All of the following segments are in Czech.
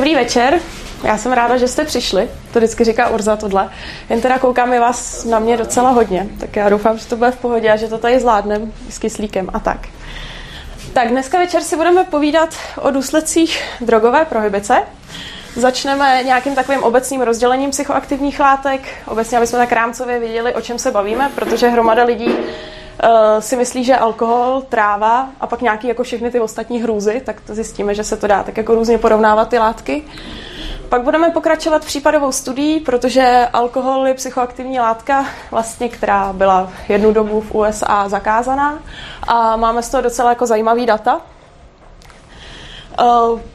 Dobrý večer, já jsem ráda, že jste přišli. To vždycky říká Urza tohle. Jen teda koukám je vás na mě docela hodně, tak já doufám, že to bude v pohodě a že to tady zvládnem s kyslíkem a tak. Tak dneska večer si budeme povídat o důsledcích drogové prohibice. Začneme nějakým takovým obecným rozdělením psychoaktivních látek. Obecně, aby jsme tak rámcově věděli, o čem se bavíme, protože hromada lidí si myslí, že alkohol, tráva a pak nějaký jako všechny ty ostatní hrůzy, tak to zjistíme, že se to dá tak jako různě porovnávat ty látky. Pak budeme pokračovat případovou studií, protože alkohol je psychoaktivní látka, vlastně, která byla jednu dobu v USA zakázaná a máme z toho docela jako zajímavý data. Eh,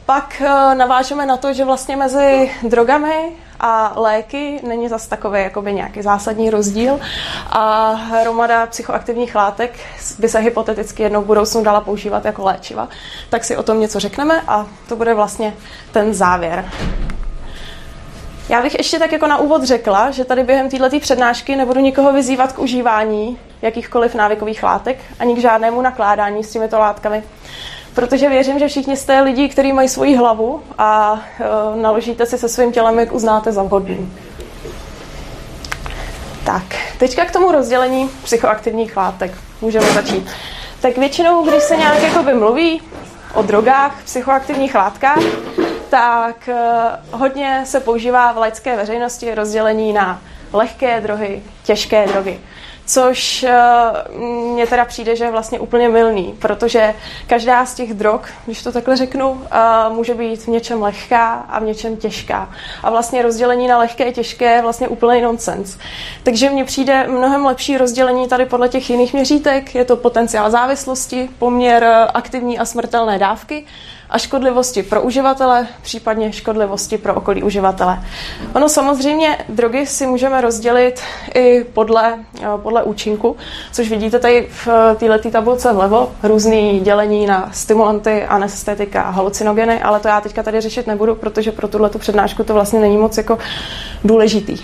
pak eh, navážeme na to, že vlastně mezi drogami a léky není zas takový jakoby nějaký zásadní rozdíl a hromada psychoaktivních látek by se hypoteticky jednou v budoucnu dala používat jako léčiva. Tak si o tom něco řekneme a to bude vlastně ten závěr. Já bych ještě tak jako na úvod řekla, že tady během této přednášky nebudu nikoho vyzývat k užívání jakýchkoliv návykových látek ani k žádnému nakládání s těmito látkami. Protože věřím, že všichni jste lidi, kteří mají svoji hlavu a uh, naložíte si se svým tělem, jak uznáte za vhodný. Tak, teďka k tomu rozdělení psychoaktivních látek. Můžeme začít. Tak většinou, když se nějak jako mluví o drogách, psychoaktivních látkách, tak eh, hodně se používá v laické veřejnosti rozdělení na lehké drogy, těžké drogy. Což eh, mně teda přijde, že je vlastně úplně milný, protože každá z těch drog, když to takhle řeknu, eh, může být v něčem lehká a v něčem těžká. A vlastně rozdělení na lehké a těžké je vlastně úplný nonsens. Takže mně přijde mnohem lepší rozdělení tady podle těch jiných měřítek. Je to potenciál závislosti, poměr aktivní a smrtelné dávky a škodlivosti pro uživatele, případně škodlivosti pro okolí uživatele. Ono samozřejmě drogy si můžeme rozdělit i podle, eh, podle účinku, což vidíte tady v této tabulce vlevo, různý dělení na stimulanty, anestetika a halucinogeny, ale to já teďka tady řešit nebudu, protože pro tuhle přednášku to vlastně není moc jako důležitý.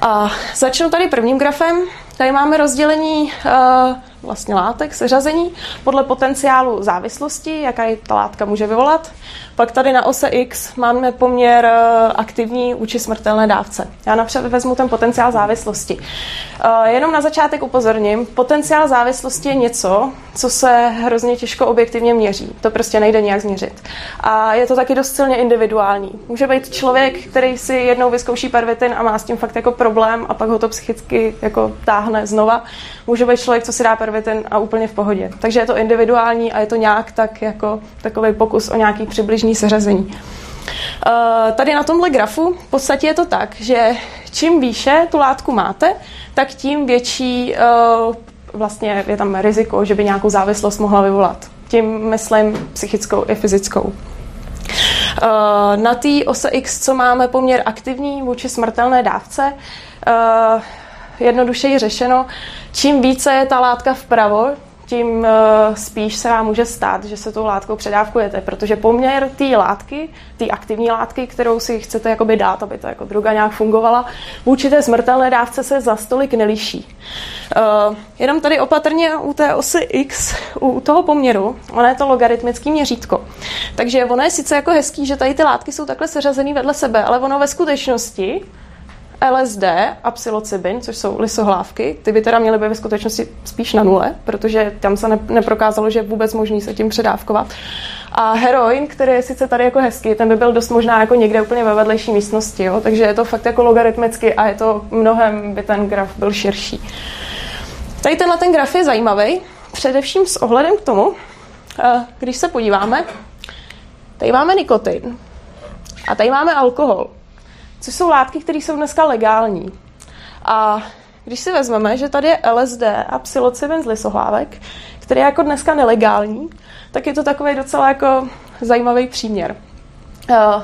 A začnu tady prvním grafem. Tady máme rozdělení uh, vlastně látek, seřazení podle potenciálu závislosti, jaká je ta látka může vyvolat. Pak tady na ose X máme poměr uh, aktivní vůči smrtelné dávce. Já napřed vezmu ten potenciál závislosti. Uh, jenom na začátek upozorním, potenciál závislosti je něco, co se hrozně těžko objektivně měří. To prostě nejde nějak změřit. A je to taky dost silně individuální. Může být člověk, který si jednou vyzkouší pervitin a má s tím fakt jako problém a pak ho to psychicky jako táhne znova. Může být člověk, co si dá pervitin a úplně v pohodě. Takže je to individuální a je to nějak tak jako takový pokus o nějaký přibližný seřazení. Uh, tady na tomhle grafu v podstatě je to tak, že čím výše tu látku máte, tak tím větší uh, vlastně je tam riziko, že by nějakou závislost mohla vyvolat. Tím myslím psychickou i fyzickou. Eh, na té ose X, co máme poměr aktivní vůči smrtelné dávce, eh, jednodušeji řešeno, čím více je ta látka vpravo, tím eh, spíš se vám může stát, že se tou látkou předávkujete, protože poměr té látky, té aktivní látky, kterou si chcete jakoby dát, aby to jako droga nějak fungovala, vůči té smrtelné dávce se za stolik neliší. Uh, jenom tady opatrně u té osy X, u toho poměru, ono je to logaritmický měřítko. Takže ono je sice jako hezký, že tady ty látky jsou takhle seřazený vedle sebe, ale ono ve skutečnosti LSD a psilocybin, což jsou lisohlávky, ty by teda měly být ve skutečnosti spíš na nule, protože tam se ne, neprokázalo, že je vůbec možný se tím předávkovat. A heroin, který je sice tady jako hezký, ten by byl dost možná jako někde úplně ve vedlejší místnosti, jo? takže je to fakt jako logaritmicky a je to mnohem, by ten graf byl širší. Tady tenhle ten graf je zajímavý, především s ohledem k tomu, eh, když se podíváme, tady máme nikotin a tady máme alkohol což jsou látky, které jsou dneska legální. A když si vezmeme, že tady je LSD a psilocybin z lisohlávek, který je jako dneska nelegální, tak je to takový docela jako zajímavý příměr. Uh,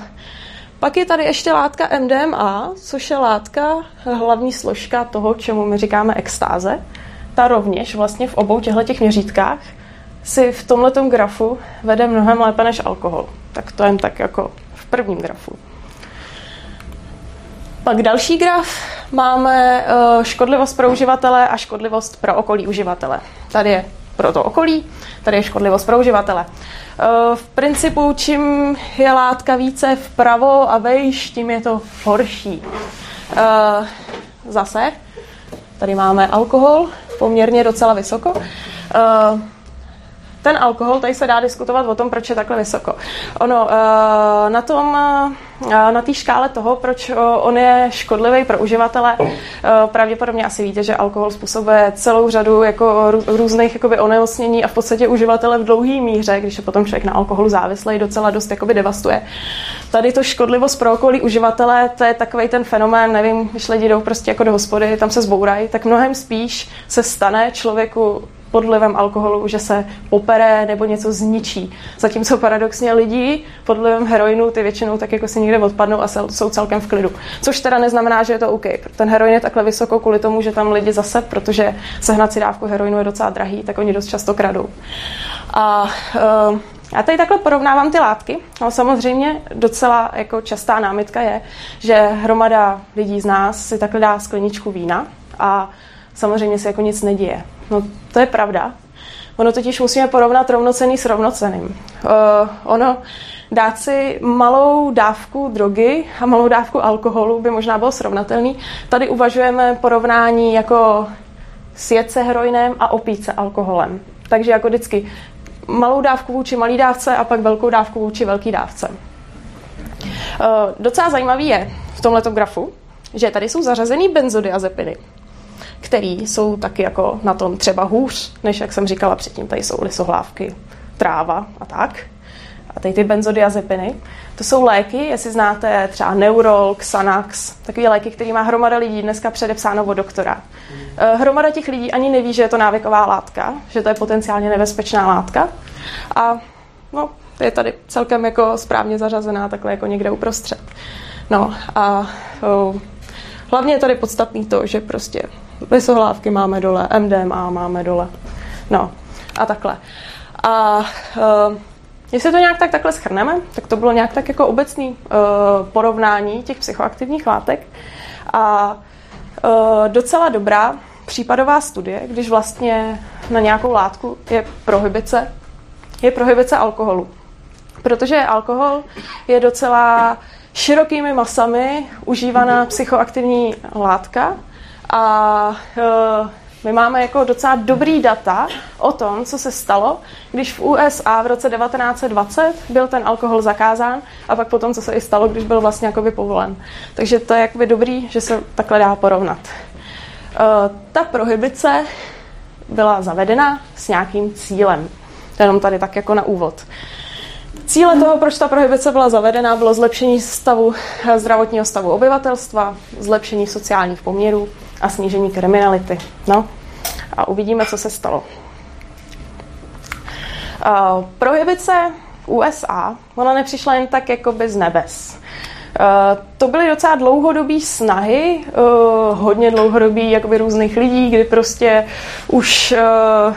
pak je tady ještě látka MDMA, což je látka, hlavní složka toho, čemu my říkáme extáze. Ta rovněž vlastně v obou těchto těch měřítkách si v tomto grafu vede mnohem lépe než alkohol. Tak to jen tak jako v prvním grafu. Pak další graf máme eh, škodlivost pro uživatele a škodlivost pro okolí uživatele. Tady je pro to okolí, tady je škodlivost pro uživatele. Eh, v principu, čím je látka více vpravo a vejš, tím je to horší. Eh, zase, tady máme alkohol, poměrně docela vysoko. Ten alkohol, tady se dá diskutovat o tom, proč je takhle vysoko. Ono, eh, na tom, eh, na té škále toho, proč eh, on je škodlivý pro uživatele, pravděpodobně asi víte, že alkohol způsobuje celou řadu jako různých jakoby onemocnění a v podstatě uživatele v dlouhé míře, když je potom člověk na alkoholu závislý, docela dost jakoby devastuje. Tady to škodlivost pro okolí uživatele, to je takový ten fenomén, nevím, když lidi jdou prostě jako do hospody, tam se zbourají, tak mnohem spíš se stane člověku pod vlivem alkoholu, že se popere nebo něco zničí. Zatímco paradoxně lidi pod vlivem heroinu ty většinou tak jako si někde odpadnou a jsou celkem v klidu. Což teda neznamená, že je to OK. Ten heroin je takhle vysoko kvůli tomu, že tam lidi zase, protože sehnat si dávku heroinu je docela drahý, tak oni dost často kradou. A uh, já tady takhle porovnávám ty látky. No, samozřejmě docela jako častá námitka je, že hromada lidí z nás si takhle dá skleničku vína a samozřejmě se jako nic neděje. No to je pravda. Ono totiž musíme porovnat rovnocený s rovnoceným. Uh, ono dát si malou dávku drogy a malou dávku alkoholu by možná bylo srovnatelný. Tady uvažujeme porovnání jako sjet se heroinem a opít se alkoholem. Takže jako vždycky malou dávku vůči malý dávce a pak velkou dávku vůči velký dávce. Uh, docela zajímavý je v tomto grafu, že tady jsou zařazený benzodiazepiny který jsou taky jako na tom třeba hůř, než jak jsem říkala předtím, tady jsou lisohlávky, tráva a tak. A tady ty benzodiazepiny. To jsou léky, jestli znáte třeba Neurol, Xanax, takové léky, které má hromada lidí dneska předepsáno od doktora. Eh, hromada těch lidí ani neví, že je to návyková látka, že to je potenciálně nebezpečná látka. A no, je tady celkem jako správně zařazená takhle jako někde uprostřed. No a o, hlavně je tady podstatný to, že prostě Vysohlávky máme dole, MDMA máme dole. No a takhle. A uh, jestli to nějak tak takhle schrneme, tak to bylo nějak tak jako obecný uh, porovnání těch psychoaktivních látek a uh, docela dobrá případová studie, když vlastně na nějakou látku je prohybice, je prohybice alkoholu. Protože alkohol je docela širokými masami užívaná psychoaktivní látka a uh, my máme jako docela dobrý data o tom, co se stalo, když v USA v roce 1920 byl ten alkohol zakázán a pak potom, co se i stalo, když byl vlastně jakoby povolen. Takže to je jakoby dobrý, že se takhle dá porovnat. Uh, ta prohibice byla zavedena s nějakým cílem. Jenom tady tak jako na úvod. Cíle toho, proč ta prohibice byla zavedena, bylo zlepšení stavu, zdravotního stavu obyvatelstva, zlepšení sociálních poměrů, a snížení kriminality. No a uvidíme, co se stalo. Uh, prohibice USA, ona nepřišla jen tak jako bez nebes. Uh, to byly docela dlouhodobé snahy, uh, hodně dlouhodobý jakoby různých lidí, kdy prostě už uh,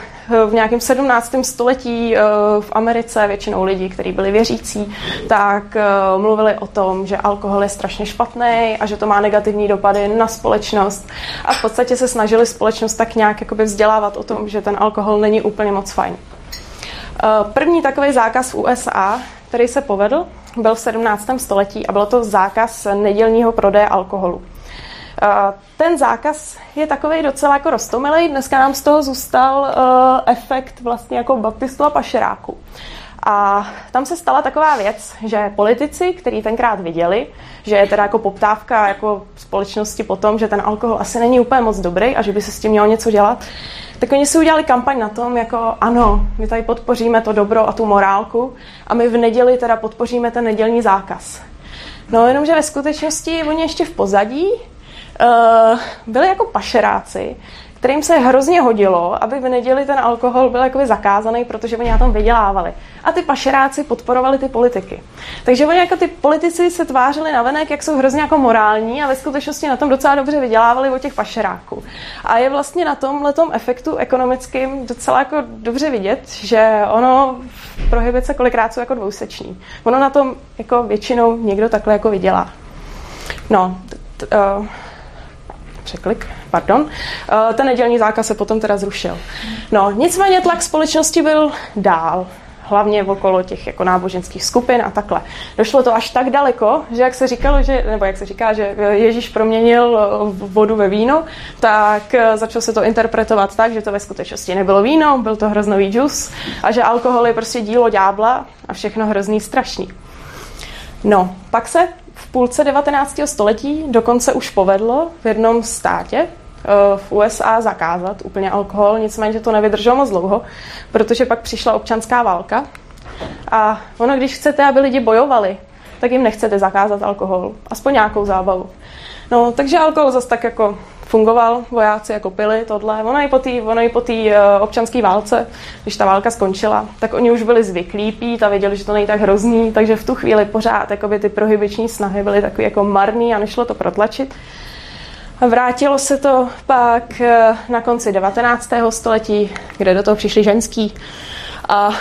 v nějakém 17. století eh, v Americe většinou lidí, kteří byli věřící, tak eh, mluvili o tom, že alkohol je strašně špatný a že to má negativní dopady na společnost. A v podstatě se snažili společnost tak nějak jakoby vzdělávat o tom, že ten alkohol není úplně moc fajn. Eh, první takový zákaz v USA, který se povedl, byl v 17. století a byl to zákaz nedělního prodeje alkoholu. Ten zákaz je takový docela jako roztomilý. Dneska nám z toho zůstal uh, efekt vlastně jako baptistu a pašeráku. A tam se stala taková věc, že politici, kteří tenkrát viděli, že je teda jako poptávka jako společnosti po tom, že ten alkohol asi není úplně moc dobrý a že by se s tím mělo něco dělat, tak oni si udělali kampaň na tom, jako ano, my tady podpoříme to dobro a tu morálku a my v neděli teda podpoříme ten nedělní zákaz. No jenomže ve skutečnosti oni ještě v pozadí byli jako pašeráci, kterým se hrozně hodilo, aby v neděli ten alkohol byl jakoby zakázaný, protože oni na tom vydělávali. A ty pašeráci podporovali ty politiky. Takže oni jako ty politici se tvářili na venek, jak jsou hrozně jako morální a ve skutečnosti na tom docela dobře vydělávali od těch pašeráků. A je vlastně na tom letom efektu ekonomickým docela jako dobře vidět, že ono prohibice kolikrát jsou jako dvouseční. Ono na tom jako většinou někdo takhle jako vydělá. No, t- t- uh, překlik, pardon. Uh, ten nedělní zákaz se potom teda zrušil. No, nicméně tlak společnosti byl dál hlavně okolo těch jako náboženských skupin a takhle. Došlo to až tak daleko, že jak se říkalo, že, nebo jak se říká, že Ježíš proměnil vodu ve víno, tak eh, začalo se to interpretovat tak, že to ve skutečnosti nebylo víno, byl to hroznový džus a že alkohol je prostě dílo ďábla a všechno hrozný strašný. No, pak se v půlce 19. století dokonce už povedlo v jednom státě, Eh, v USA zakázat úplně alkohol, nicméně to nevydrželo moc dlouho, protože pak přišla občanská válka a ono, když chcete, aby lidi bojovali, tak jim nechcete zakázat alkohol, aspoň nějakou zábavu. No, takže alkohol zase tak jako fungoval, vojáci jako pili tohle. Ono i po té uh, občanské válce, když ta válka skončila, tak oni už byli zvyklí pít a věděli, že to není tak hrozný, takže v tu chvíli pořád jakoby, ty prohybiční snahy byly takový jako marný a nešlo to protlačit. Vrátilo se to pak eh, na konci 19. století, kde do toho přišli ženský. A uh,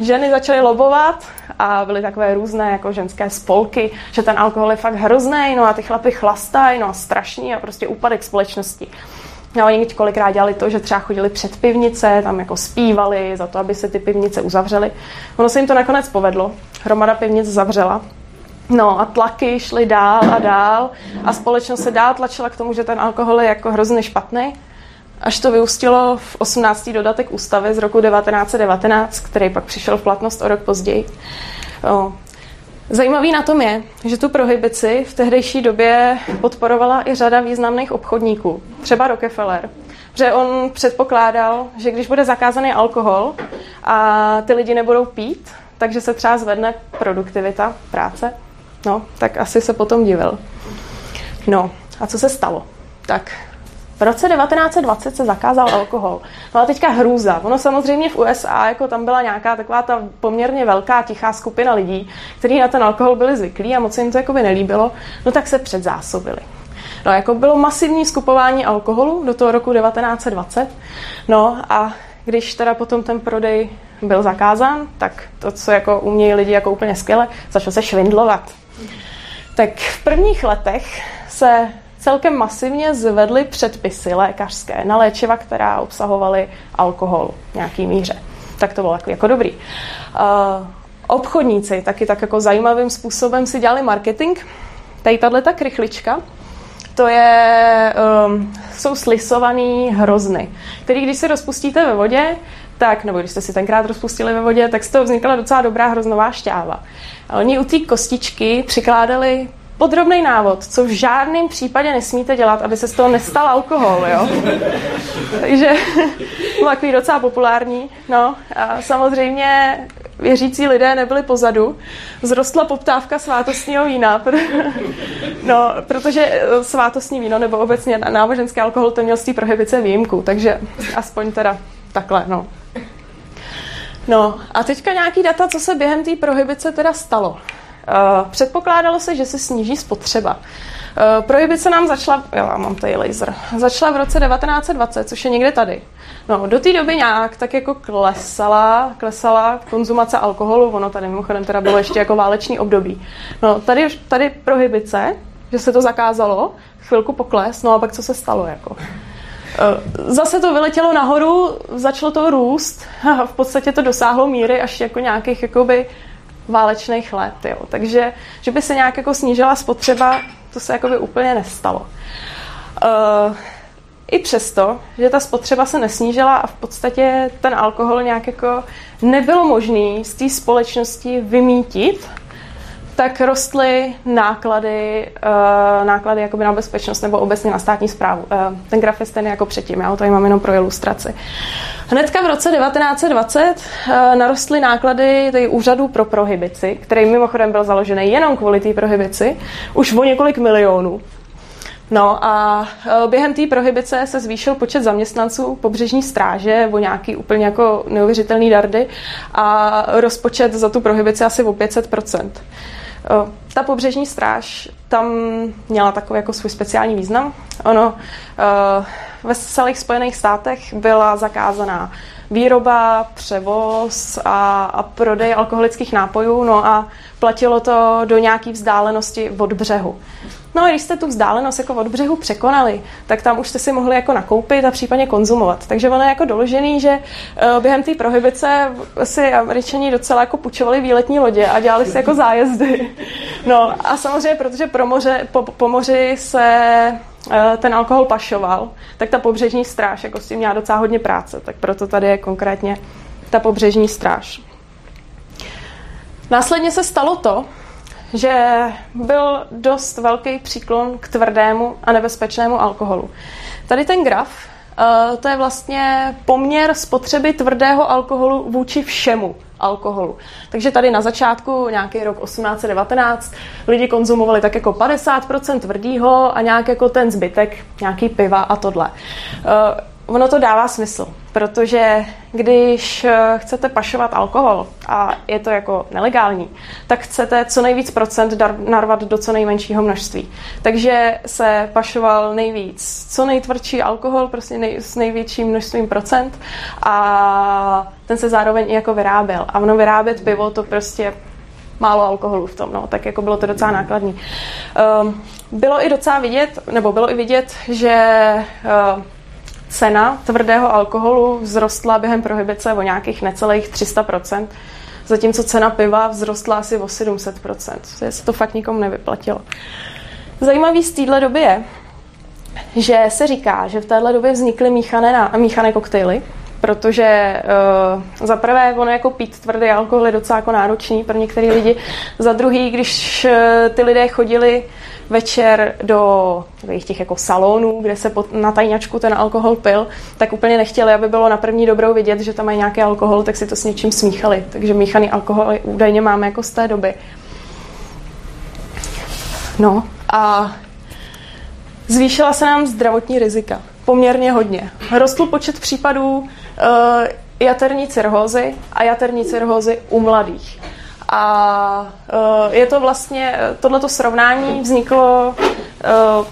ženy začaly lobovat a byly takové různé jako ženské spolky, že ten alkohol je fakt hrozný, no a ty chlapy chlastají, no a strašný a prostě úpadek společnosti. No, oni kolikrát dělali to, že třeba chodili před pivnice, tam jako zpívali za to, aby se ty pivnice uzavřely. Ono se jim to nakonec povedlo. Hromada pivnic zavřela No a tlaky šly dál a dál a společnost se dál tlačila k tomu, že ten alkohol je jako hrozně špatný. Až to vyústilo v 18. dodatek ústavy z roku 1919, který pak přišel v platnost o rok později. O. Zajímavý na tom je, že tu prohibici v tehdejší době podporovala i řada významných obchodníků, třeba Rockefeller, že on předpokládal, že když bude zakázaný alkohol a ty lidi nebudou pít, takže se třeba zvedne produktivita práce. No, tak asi se potom divil. No, a co se stalo? Tak v roce 1920 se zakázal alkohol. No a teďka hrůza. Ono samozřejmě v USA, jako tam byla nějaká taková ta poměrně velká, tichá skupina lidí, kteří na ten alkohol byli zvyklí a moc jim to jakoby nelíbilo, no tak se předzásobili. No, jako bylo masivní skupování alkoholu do toho roku 1920. No a když teda potom ten prodej byl zakázán, tak to, co jako umějí lidi jako úplně skvěle, začalo se švindlovat. Tak v prvních letech se celkem masivně zvedly předpisy lékařské na léčiva, která obsahovaly alkohol v nějaký míře. Tak to bylo jako, jako dobrý. Uh, obchodníci taky tak jako zajímavým způsobem si dělali marketing. Tady tahle ta krychlička, to je, um, jsou slisovaný hrozny, který když se rozpustíte ve vodě, tak, nebo když jste si tenkrát rozpustili ve vodě, tak z toho vznikla docela dobrá hroznová šťáva. Oni u té kostičky přikládali podrobný návod, co v žádném případě nesmíte dělat, aby se z toho nestal alkohol, jo. Takže byl takový docela populární. No a samozřejmě věřící lidé nebyli pozadu. Zrostla poptávka svátostního vína. No, protože svátostní víno nebo obecně náboženský alkohol to měl z té prohibice výjimku, takže aspoň teda takhle, no. No a teďka nějaký data, co se během té prohibice teda stalo. Uh, předpokládalo se, že se sníží spotřeba. Uh, prohibice nám začala, já mám tady laser, začala v roce 1920, což je někde tady. No, do té doby nějak tak jako klesala, klesala konzumace alkoholu, ono tady mimochodem teda bylo ještě jako váleční období. No, tady, tady prohibice, že se to zakázalo, chvilku pokles, no a pak co se stalo, jako. Eh, zase to vyletělo nahoru, začalo to růst a v podstatě to dosáhlo míry až jako nějakých jakoby válečných let. Jo. Takže, že by se nějak jako snížila spotřeba, to se jakoby úplně nestalo. Uh, I přesto, že ta spotřeba se nesnížila a v podstatě ten alkohol nějak jako nebylo možný z té společnosti vymítit, tak rostly náklady, uh, náklady jakoby na bezpečnost nebo obecně na státní zprávu. Uh, ten graf je stejný jako předtím, já ho tady mám jenom pro ilustraci. Hnedka v roce 1920 uh, eh, narostly náklady tady úřadu pro prohibici, který mimochodem byl založený jenom kvůli té prohibici, už o několik milionů. No a během té prohibice se zvýšil počet zaměstnanců pobřežní stráže o nějaký úplně jako neuvěřitelný dardy a rozpočet za tu prohibici asi o 500 Eh, ta pobřežní stráž tam měla takový jako svůj speciální význam. Ono eh, ve celých Spojených státech byla zakázaná výroba, převoz a, a prodej alkoholických nápojů. No a platilo to do nějaké vzdálenosti od břehu. No a když jste tu vzdálenost jako od břehu překonali, tak tam už jste si mohli jako nakoupit a případně konzumovat. Takže ono je jako doložený, že uh, během té prohybice si američani docela jako půjčovali výletní lodě a dělali si jako zájezdy. No a samozřejmě, protože pro moře, po, po moři se uh, ten alkohol pašoval, tak ta pobřežní stráž jako s tím měla docela hodně práce. Tak proto tady je konkrétně ta pobřežní stráž. Následně se stalo to, že byl dost velký příklon k tvrdému a nebezpečnému alkoholu. Tady ten graf, eh, to je vlastně poměr spotřeby tvrdého alkoholu vůči všemu alkoholu. Takže tady na začátku, nějaký rok 1819, lidi konzumovali tak jako 50% tvrdýho a nějak jako ten zbytek, nějaký piva a tohle. Eh, ono to dává smysl, protože když eh, chcete pašovat alkohol a je to jako nelegální, tak chcete co nejvíc procent narvat do co nejmenšího množství. Takže se pašoval nejvíc co nejtvrdší alkohol, prostě nej, s největším množstvím procent a ten se zároveň i jako vyráběl. A ono vyrábět pivo to prostě málo alkoholu v tom, no, tak jako bylo to docela nákladný. Um, bylo i docela vidět, nebo bylo i vidět, že uh, cena tvrdého alkoholu vzrostla během prohybice o nějakých necelých 300%, zatímco cena piva vzrostla asi o 700%. Se to fakt nikomu nevyplatilo. Zajímavý z téhle doby je, že se říká, že v téhle době vznikly míchané, míchané koktejly, protože uh, za prvé ono jako pít tvrdý alkohol je docela jako náročný pro některé lidi. Za druhý, když uh, ty lidé chodili večer do takových těch jako salonů, kde se na tajňačku ten alkohol pil, tak úplně nechtěli, aby bylo na první dobrou vidět, že tam mají nějaký alkohol, tak si to s něčím smíchali. Takže míchaný alkohol údajně máme jako z té doby. No a zvýšila se nám zdravotní rizika. Poměrně hodně. Rostl počet případů uh, jaterní cirhózy a jaterní cirhózy u mladých. A uh, je to vlastně, tohleto srovnání vzniklo uh,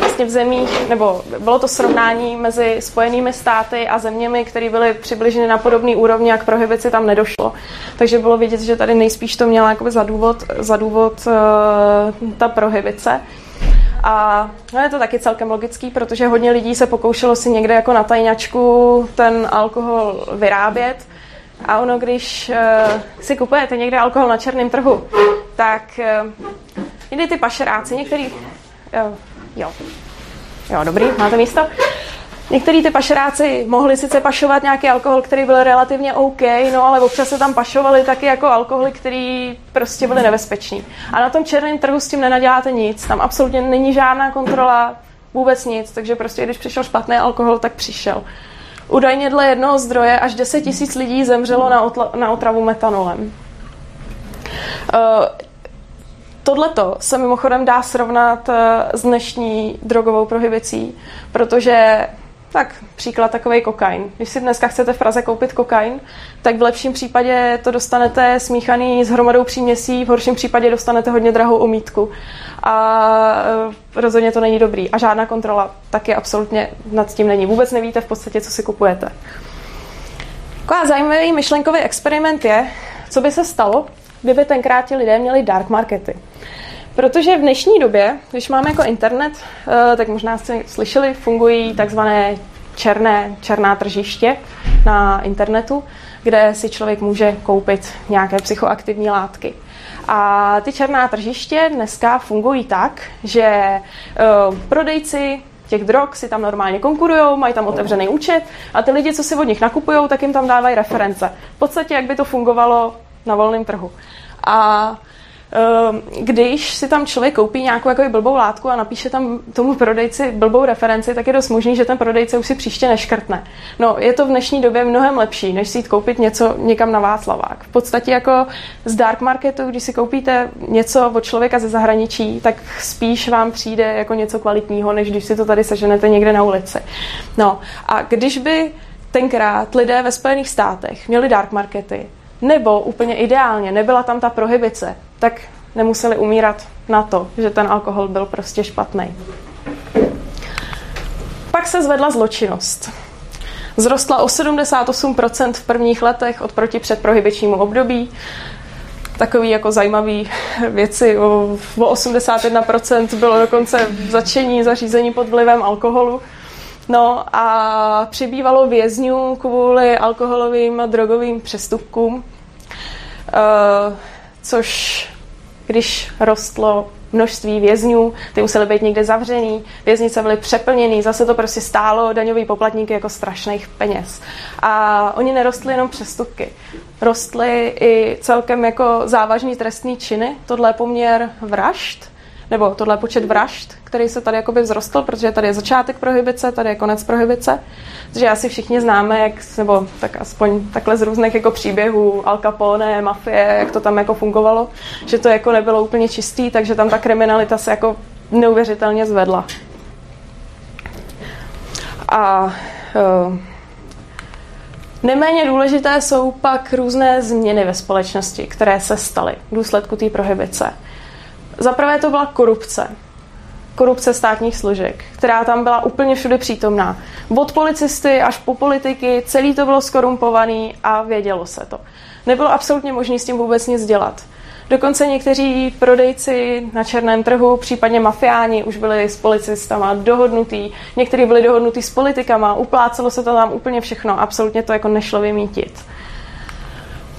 vlastně v zemích, nebo bylo to srovnání mezi Spojenými státy a zeměmi, které byly přibližně na podobný úrovni, jak prohibici tam nedošlo. Takže bylo vidět, že tady nejspíš to měla jakoby za důvod, za důvod uh, ta prohibice. A no je to taky celkem logický, protože hodně lidí se pokoušelo si někde jako na tajňačku ten alkohol vyrábět a ono, když uh, si kupujete někde alkohol na černém trhu, tak uh, někdy ty pašeráci, některý... Uh, jo. Jo, dobrý, máte místo? Některý ty pašeráci mohli sice pašovat nějaký alkohol, který byl relativně OK, no ale občas se tam pašovali taky jako alkoholy, který prostě byly nebezpečný. A na tom černém trhu s tím nenaděláte nic, tam absolutně není žádná kontrola, vůbec nic, takže prostě když přišel špatný alkohol, tak přišel. Údajně dle jednoho zdroje až 10 tisíc lidí zemřelo na, otla, na otravu metanolem. Uh, Tohleto se mimochodem dá srovnat eh, s dnešní drogovou prohibicí, protože tak příklad takový kokain. Když si dneska chcete v Praze koupit kokain, tak v lepším případě to dostanete smíchaný s hromadou příměsí, v horším případě dostanete hodně drahou omítku. A e, rozhodně to není dobrý. A žádná kontrola taky absolutně nad tím není. Vůbec nevíte v podstatě, co si kupujete. Taková zajímavý myšlenkový experiment je, co by se stalo, kdyby tenkrát ti lidé měli dark markety. Protože v dnešní době, když máme jako internet, eh, tak možná jste slyšeli, fungují takzvané černé, černá tržiště na internetu, kde si člověk může koupit nějaké psychoaktivní látky. A ty černá tržiště dneska fungují tak, že uh, prodejci těch drog si tam normálně konkurují, mají tam otevřený účet a ty lidi, co si od nich nakupují, tak jim tam dávají reference. V podstatě, jak by to fungovalo na volném trhu. A když si tam člověk koupí nějakou jako blbou látku a napíše tam tomu prodejci blbou referenci, tak je dost možný, že ten prodejce už si příště neškrtne. No, je to v dnešní době mnohem lepší, než si jít koupit něco někam na Václavák. V podstatě jako z dark marketu, když si koupíte něco od člověka ze zahraničí, tak spíš vám přijde jako něco kvalitního, než když si to tady seženete někde na ulici. No, a když by tenkrát lidé ve Spojených státech měli dark markety, nebo úplně ideálně, nebyla tam ta prohibice, tak nemuseli umírat na to, že ten alkohol byl prostě špatný. Pak se zvedla zločinnost. Zrostla o 78% v prvních letech odproti předprohibičnímu období. takový jako zajímavý věci. O, o 81% bylo dokonce začení zařízení pod vlivem alkoholu. No a přibývalo vězňů kvůli alkoholovým a drogovým přestupkům, uh, což když rostlo množství vězňů, ty museli být někde zavřený, věznice byly přeplněný, zase to prostě stálo daňový poplatníky jako strašných peněz. A oni nerostli jenom přestupky, rostly i celkem jako závažný trestný činy, tohle je poměr vražd, nebo tohle počet vražd, který se tady jakoby vzrostl, protože tady je začátek prohybice, tady je konec prohybice. Takže asi všichni známe, jak, nebo tak aspoň takhle z různých jako příběhů Al Capone, mafie, jak to tam jako fungovalo, že to jako nebylo úplně čistý, takže tam ta kriminalita se jako neuvěřitelně zvedla. A uh, Neméně důležité jsou pak různé změny ve společnosti, které se staly v důsledku té prohybice. Za prvé to byla korupce. Korupce státních složek, která tam byla úplně všude přítomná. Od policisty až po politiky, celý to bylo skorumpovaný a vědělo se to. Nebylo absolutně možné s tím vůbec nic dělat. Dokonce někteří prodejci na černém trhu, případně mafiáni, už byli s policistama dohodnutí, někteří byli dohodnutí s politikama, uplácelo se to tam úplně všechno, absolutně to jako nešlo vymítit.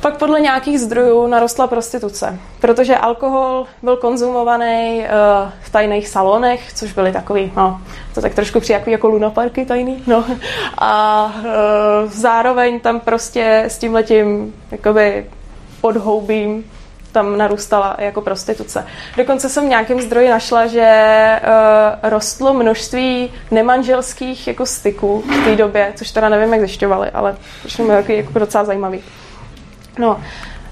Pak podle nějakých zdrojů narostla prostituce, protože alkohol byl konzumovaný uh, v tajných salonech, což byly takový, no, to tak trošku přijde jako lunaparky tajný, no. A uh, zároveň tam prostě s tím letím jakoby podhoubím tam narůstala jako prostituce. Dokonce jsem v nějakém zdroji našla, že uh, rostlo množství nemanželských jako styků v té době, což teda nevím, jak zjišťovali, ale to je jako docela zajímavý. No,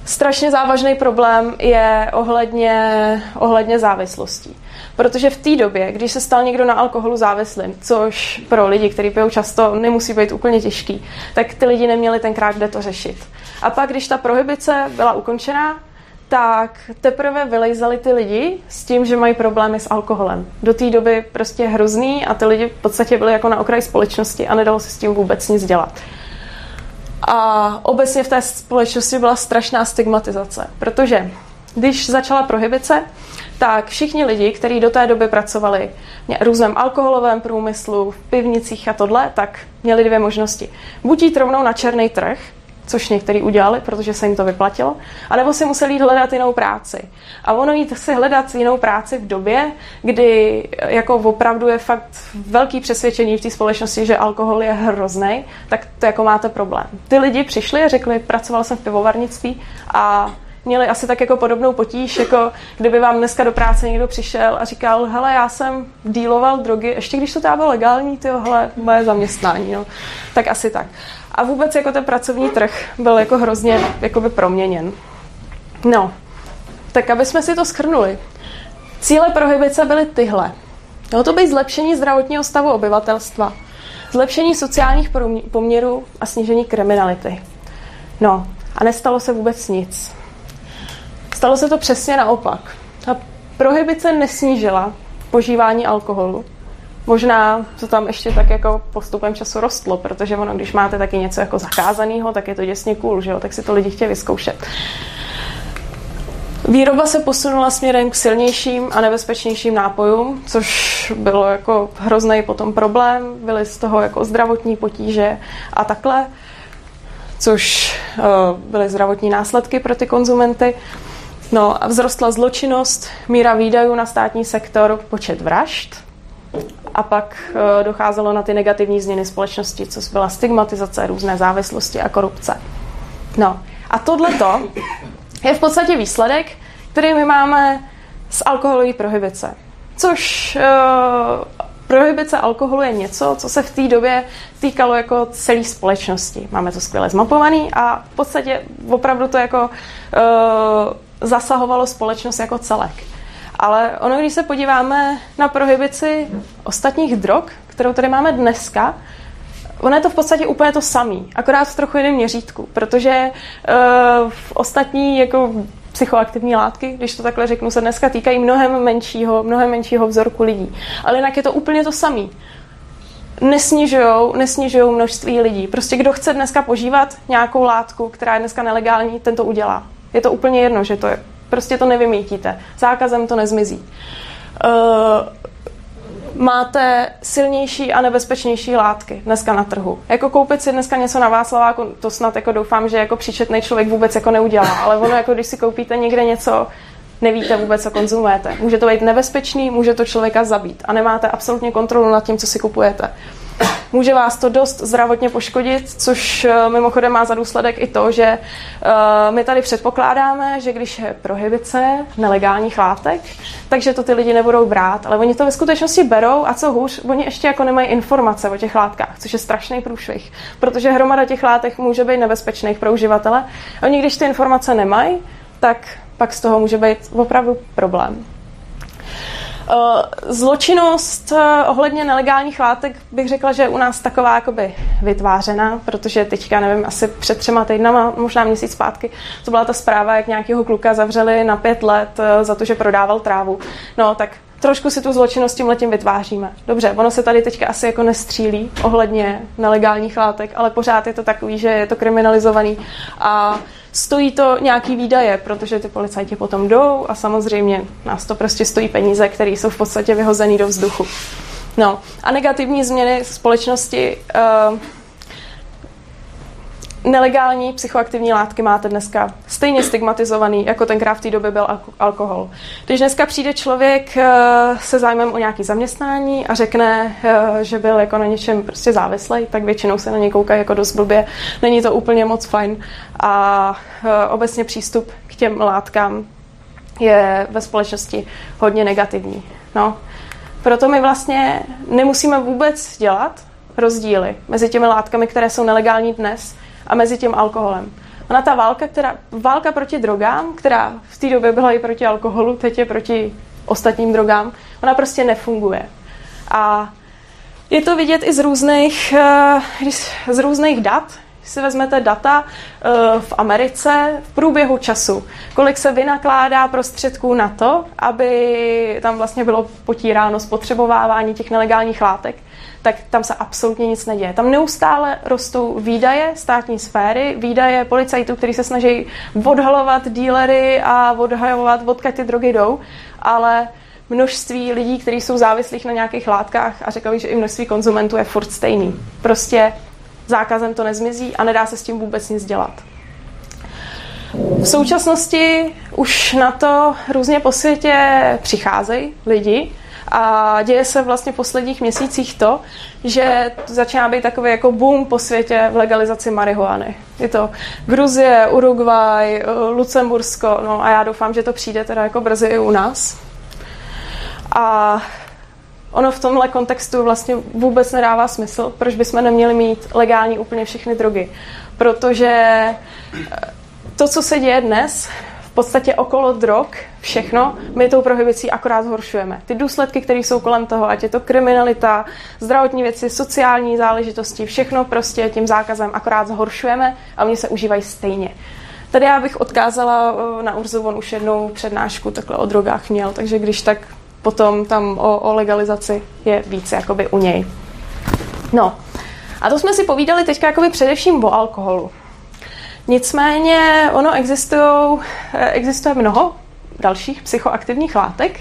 strašně závažný problém je ohledně, ohledně závislostí. Protože v té době, když se stal někdo na alkoholu závislým, což pro lidi, kteří pijou často, nemusí být úplně těžký, tak ty lidi neměli tenkrát kde to řešit. A pak, když ta prohibice byla ukončená, tak teprve vylejzali ty lidi s tím, že mají problémy s alkoholem. Do té doby prostě hrozný a ty lidi v podstatě byli jako na okraji společnosti a nedalo se s tím vůbec nic dělat. A obecně v té společnosti byla strašná stigmatizace, protože když začala prohibice, tak všichni lidi, kteří do té doby pracovali v různém alkoholovém průmyslu, v pivnicích a tohle, tak měli dvě možnosti. Buď jít rovnou na černý trh, což někteří udělali, protože se jim to vyplatilo, anebo si museli jít hledat jinou práci. A ono jít si hledat jinou práci v době, kdy jako opravdu je fakt velký přesvědčení v té společnosti, že alkohol je hrozný, tak to jako máte problém. Ty lidi přišli a řekli, pracoval jsem v pivovarnictví a měli asi tak jako podobnou potíž, jako kdyby vám dneska do práce někdo přišel a říkal, hele, já jsem díloval drogy, ještě když to teda bylo legální, ty hele, moje zaměstnání, no. tak asi tak. A vůbec jako ten pracovní trh byl jako hrozně jakoby proměněn. No, tak aby jsme si to schrnuli. Cíle prohybice byly tyhle. Mělo to být zlepšení zdravotního stavu obyvatelstva, zlepšení sociálních poměrů a snížení kriminality. No, a nestalo se vůbec nic. Stalo se to přesně naopak. Ta prohybice nesnížila požívání alkoholu, Možná to tam ještě tak jako postupem času rostlo, protože ono, když máte taky něco jako zakázaného, tak je to děsně cool, že jo? tak si to lidi chtějí vyzkoušet. Výroba se posunula směrem k silnějším a nebezpečnějším nápojům, což bylo jako hrozný potom problém. Byly z toho jako zdravotní potíže a takhle, což uh, byly zdravotní následky pro ty konzumenty. No a vzrostla zločinnost, míra výdajů na státní sektor, počet vražd, a pak eh, docházelo na ty negativní změny společnosti, co byla stigmatizace, různé závislosti a korupce. No a tohleto je v podstatě výsledek, který my máme z alkoholové prohibice. Což uh, prohibice alkoholu je něco, co se v té době týkalo jako celé společnosti. Máme to skvěle zmapovaný a v podstatě opravdu to jako uh, zasahovalo společnost jako celek. Ale ono, když se podíváme na prohibici ostatních drog, kterou tady máme dneska, ono je to v podstatě úplně to samý, akorát v trochu jiném měřítku, protože uh, v ostatní jako psychoaktivní látky, když to takhle řeknu, se dneska týkají mnohem menšího, mnohem menšího vzorku lidí. Ale jinak je to úplně to samý. Nesnižujou, nesnižujou množství lidí. Prostě kdo chce dneska požívat nějakou látku, která je dneska nelegální, ten to udělá. Je to úplně jedno, že to je, prostě to nevymítíte. Zákazem to nezmizí. Uh, máte silnější a nebezpečnější látky dneska na trhu. Jako koupit si dneska něco na Václaváku, to snad jako doufám, že jako příčetný člověk vůbec jako neudělá, ale ono jako když si koupíte někde něco, nevíte vůbec, co konzumujete. Může to být nebezpečný, může to člověka zabít a nemáte absolutně kontrolu nad tím, co si kupujete. Může vás to dost zdravotně poškodit, což eh, mimochodem má za důsledek i to, že eh, my tady předpokládáme, že když je prohibice nelegálních látek, takže to ty lidi nebudou brát, ale oni to ve skutečnosti berou a co hůř, oni ještě jako nemají informace o těch látkách, což je strašný průšvih, protože hromada těch látek může být nebezpečných pro uživatele. Oni, když ty informace nemají, tak pak z toho může být opravdu problém. Eh, zločinnost eh, ohledně nelegálních látek bych řekla, že je u nás taková jakoby vytvářená, protože teďka, nevím, asi před třema týdnama, možná měsíc zpátky, to byla ta zpráva, jak nějakého kluka zavřeli na pět let eh, za to, že prodával trávu. No, tak trošku si tu zločinnost tím letím vytváříme. Dobře, ono se tady teďka asi jako nestřílí ohledně nelegálních látek, ale pořád je to takový, že je to kriminalizovaný a stojí to nějaký výdaje, protože ty policajti potom jdou a samozřejmě nás to prostě stojí peníze, které jsou v podstatě vyhozený do vzduchu. No a negativní změny společnosti uh, nelegální psychoaktivní látky máte dneska stejně stigmatizovaný, jako tenkrát v té době byl alkohol. Když dneska přijde člověk eh, se zájmem o nějaké zaměstnání a řekne, eh, že byl jako na něčem prostě závislý, tak většinou se na něj koukají jako dost blbě. Není to úplně moc fajn. A eh, obecně přístup k těm látkám je ve společnosti hodně negativní. No. Proto my vlastně nemusíme vůbec dělat rozdíly mezi těmi látkami, které jsou nelegální dnes a mezi tím alkoholem. Ona ta válka, která, válka proti drogám, která v té době byla i proti alkoholu, teď je proti ostatním drogám, ona prostě nefunguje. A je to vidět i z různých, eh, z různých dat, když si vezmete data eh, v Americe v průběhu času, kolik se vynakládá prostředků na to, aby tam vlastně bylo potíráno spotřebovávání těch nelegálních látek, tak tam se absolutně nic neděje. Tam neustále rostou výdaje státní sféry, výdaje policajtů, kteří se snaží odhalovat dílery a odhalovat, odkud ty drogy jdou, ale množství lidí, kteří jsou závislých na nějakých látkách a řekl bych, že i množství konzumentů je furt stejný. Prostě zákazem to nezmizí a nedá se s tím vůbec nic dělat. V současnosti už na to různě po světě přicházejí lidi, a děje se vlastně v posledních měsících to, že začíná být takový jako boom po světě v legalizaci marihuany. Je to Gruzie, Uruguay, Lucembursko, no a já doufám, že to přijde teda jako brzy i u nás. A ono v tomhle kontextu vlastně vůbec nedává smysl, proč bychom neměli mít legální úplně všechny drogy. Protože to, co se děje dnes, podstatě okolo drog všechno, my tou prohibicí akorát zhoršujeme. Ty důsledky, které jsou kolem toho, ať je to kriminalita, zdravotní věci, sociální záležitosti, všechno prostě tím zákazem akorát zhoršujeme a oni se užívají stejně. Tady já bych odkázala eh, na Urzu, on už jednou přednášku takhle o drogách měl, takže když tak potom tam o, o legalizaci je více jakoby u něj. No, a to jsme si povídali teďka jakoby především o alkoholu. Nicméně ono eh, existuje mnoho dalších psychoaktivních látek,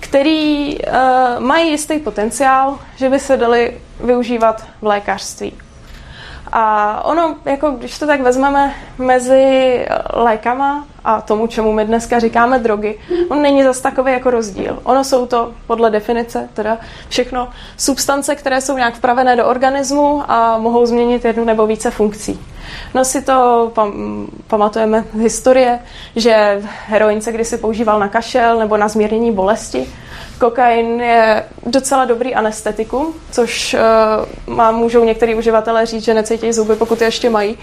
který uh, mají jistý potenciál, že by se daly využívat v lékařství. A ono, jako když to tak vezmeme mezi lékama a tomu, čemu my dneska říkáme drogy, on není zas takový jako rozdíl. Ono jsou to podle definice teda všechno substance, které jsou nějak vpravené do organismu a mohou změnit jednu nebo více funkcí. No si to pam, pamatujeme z historie, že heroin se kdysi používal na kašel nebo na zmírnění bolesti. Kokain je docela dobrý anestetikum, což uh, má, můžou některý uživatelé říct, že necítí zuby, pokud je ještě mají.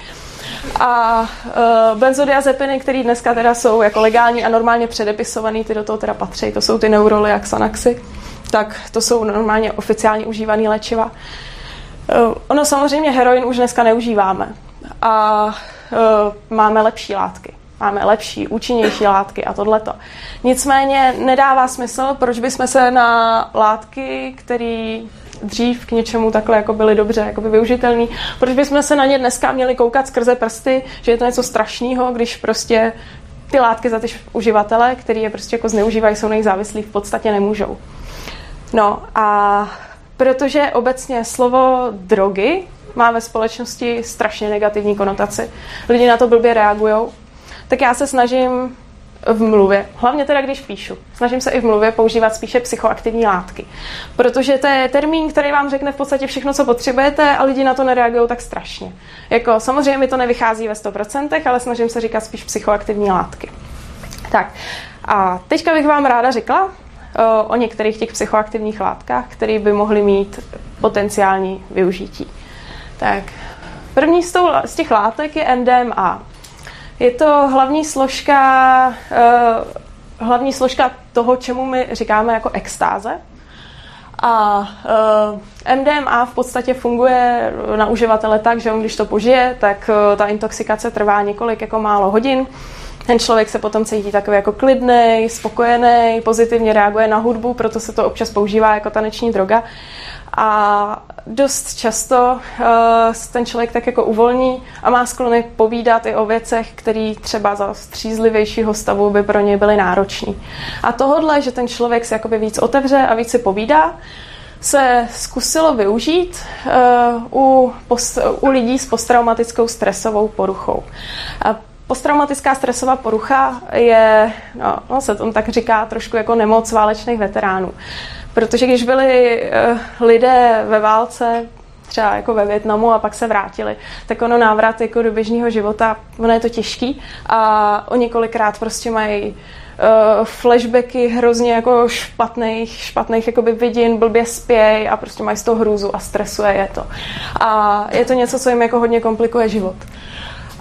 A uh, benzodiazepiny, které dneska teda jsou jako legální a normálně předepisované, ty do toho teda patří, to jsou ty neuroly a xanaxy, tak to jsou normálně oficiálně užívané léčiva. Uh, ono samozřejmě heroin už dneska neužíváme a uh, máme lepší látky. Máme lepší, účinnější látky a tohleto. Nicméně nedává smysl, proč bychom se na látky, které dřív k něčemu takhle jako byly dobře jako by využitelný. Proč bychom se na ně dneska měli koukat skrze prsty, že je to něco strašného, když prostě ty látky za ty uživatele, který je prostě jako zneužívají, jsou nejzávislí, v podstatě nemůžou. No a protože obecně slovo drogy má ve společnosti strašně negativní konotaci, lidi na to blbě reagují, tak já se snažím v mluvě, hlavně teda když píšu, snažím se i v mluvě používat spíše psychoaktivní látky. Protože to je termín, který vám řekne v podstatě všechno, co potřebujete a lidi na to nereagují tak strašně. Jako samozřejmě mi to nevychází ve 100%, ale snažím se říkat spíš psychoaktivní látky. Tak a teďka bych vám ráda řekla o, některých těch psychoaktivních látkách, které by mohly mít potenciální využití. Tak první z, tou, z těch látek je MDMA. Je to hlavní složka, hlavní složka toho, čemu my říkáme jako extáze. A MDMA v podstatě funguje na uživatele tak, že on když to požije, tak ta intoxikace trvá několik jako málo hodin. Ten člověk se potom cítí takový jako klidný, spokojený, pozitivně reaguje na hudbu, proto se to občas používá jako taneční droga. A dost často uh, ten člověk tak jako uvolní a má sklony povídat i o věcech, které třeba za střízlivějšího stavu by pro něj byly náročné. A tohle, že ten člověk se jakoby víc otevře a víc si povídá, se zkusilo využít uh, u, post, u lidí s posttraumatickou stresovou poruchou. A Posttraumatická stresová porucha je, no, no se tom tak říká, trošku jako nemoc válečných veteránů. Protože když byli uh, lidé ve válce, třeba jako ve Větnamu a pak se vrátili, tak ono návrat jako do běžného života, ono je to těžký a oni kolikrát prostě mají uh, flashbacky hrozně jako špatných, špatných jakoby vidin, blbě spěj a prostě mají z toho hrůzu a stresuje je to. A je to něco, co jim jako hodně komplikuje život.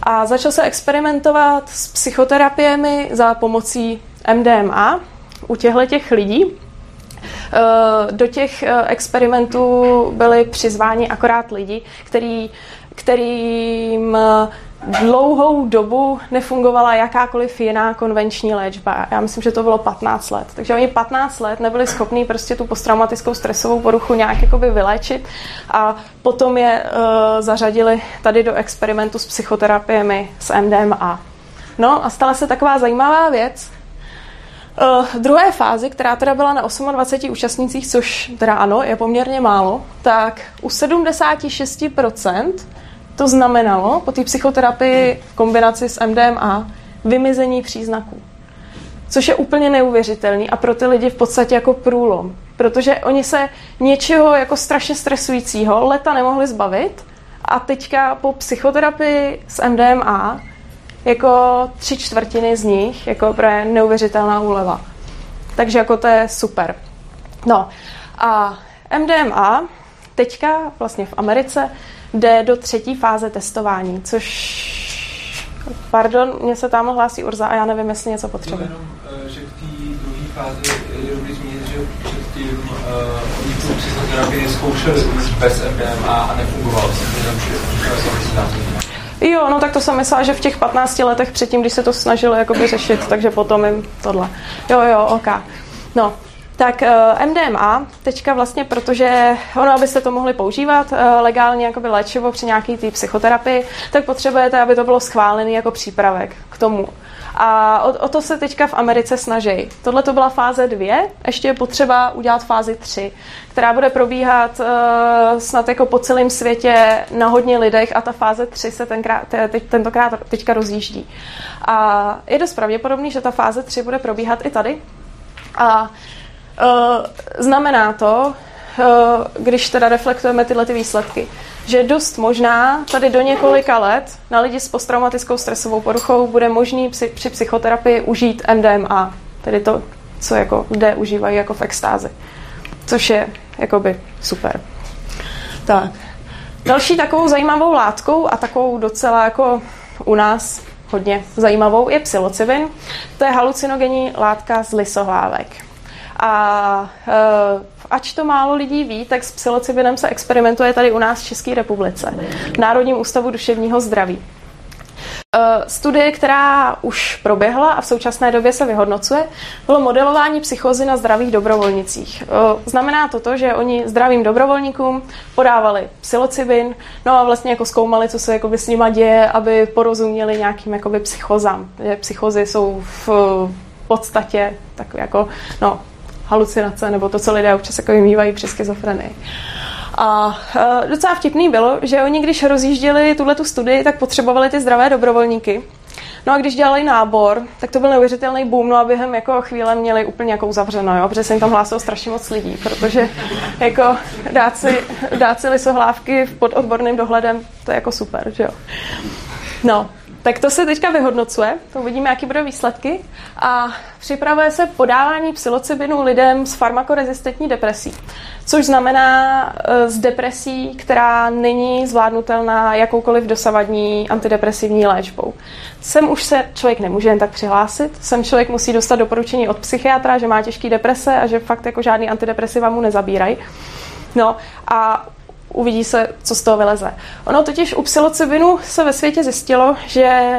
A začal se experimentovat s psychoterapiemi za pomocí MDMA u těchto těch lidí. Eh, do těch eh, experimentů byli přizváni akorát lidi, který, kterým eh, dlouhou dobu nefungovala jakákoliv jiná konvenční léčba. Já myslím, že to bylo 15 let. Takže oni 15 let nebyli schopní prostě tu posttraumatickou stresovou poruchu nějak jakoby vyléčit a potom je uh, zařadili tady do experimentu s psychoterapiemi s MDMA. No a stala se taková zajímavá věc, Uh, druhé fázi, která teda byla na 28 účastnících, což teda ano, je poměrně málo, tak u 76% to znamenalo po té psychoterapii v kombinaci s MDMA vymizení příznaků. Což je úplně neuvěřitelný a pro ty lidi v podstatě jako průlom. Protože oni se něčeho jako strašně stresujícího leta nemohli zbavit a teďka po psychoterapii s MDMA jako tři čtvrtiny z nich jako pro neuvěřitelná úleva. Takže jako to je super. No a MDMA teďka vlastně v Americe jde do třetí fáze testování, což Pardon, mě se tam hlásí Urza a já nevím, jestli něco potřebuje. Jenom, eh, že k té druhé fázi je dobrý zmínit, že předtím uh, oni tu psychoterapii zkoušeli bez MDMA a nefungovalo se. Jo, no tak to jsem myslela, že v těch 15 letech předtím, když se to snažili jakoby řešit, takže potom jim tohle. Jo, jo, ok. No, tak eh, MDMA, teďka vlastně, protože ono, abyste to mohli používat uh, legálně jako léčivo při nějaký té psychoterapii, tak potřebujete, aby to bylo schválené jako přípravek k tomu. A o, o to se teďka v Americe snaží. Tohle to byla fáze 2, ještě je potřeba udělat fázi 3, která bude probíhat uh, snad jako po celém světě na hodně lidech a ta fáze 3 se tenkrát, teď, tentokrát teďka rozjíždí. A je dost pravděpodobný, že ta fáze 3 bude probíhat i tady. A znamená to, uh, když teda reflektujeme tyhle ty výsledky, že dost možná tady do několika let na lidi s posttraumatickou stresovou poruchou bude možný při, při psychoterapii užít MDMA, tedy to, co jako lidé užívají jako v extázi, což je jakoby super. Tak. Další takovou zajímavou látkou a takovou docela jako u nás hodně zajímavou je psilocybin. To je halucinogenní látka z lisohlávek. A uh, ač to málo lidí ví, tak s psilocybinem se experimentuje tady u nás v České republice, v Národním ústavu duševního zdraví. Eh, studie, která už proběhla a v současné době se vyhodnocuje, bylo modelování psychozy na zdravých dobrovolnicích. Eh, znamená to to, že oni zdravým dobrovolníkům podávali psilocybin, no a vlastně jako zkoumali, co se s nima děje, aby porozuměli nějakým psychozám. Psychozy jsou v podstatě takové jako no, halucinace, nebo to, co lidé občas jako vymývají při schizofrenii. A e, docela vtipný bylo, že oni, když rozjížděli tuhle tu studii, tak potřebovali ty zdravé dobrovolníky. No a když dělali nábor, tak to byl neuvěřitelný boom, no a během jako chvíle měli úplně jako uzavřeno, jo, protože se jim tam hlásilo strašně moc lidí, protože jako dát si, dát si lisohlávky pod odborným dohledem, to je jako super, že jo. No, tak to se teďka vyhodnocuje, to uvidíme, jaký budou výsledky. A připravuje se podávání psilocybinu lidem s farmakorezistentní depresí, což znamená z e, depresí, která není zvládnutelná jakoukoliv dosavadní antidepresivní léčbou. Sem už se člověk nemůže jen tak přihlásit, sem člověk musí dostat doporučení od psychiatra, že má těžký deprese a že fakt jako žádný antidepresiva mu nezabírají. No a uvidí se, co z toho vyleze. Ono totiž u psilocybinu se ve světě zjistilo, že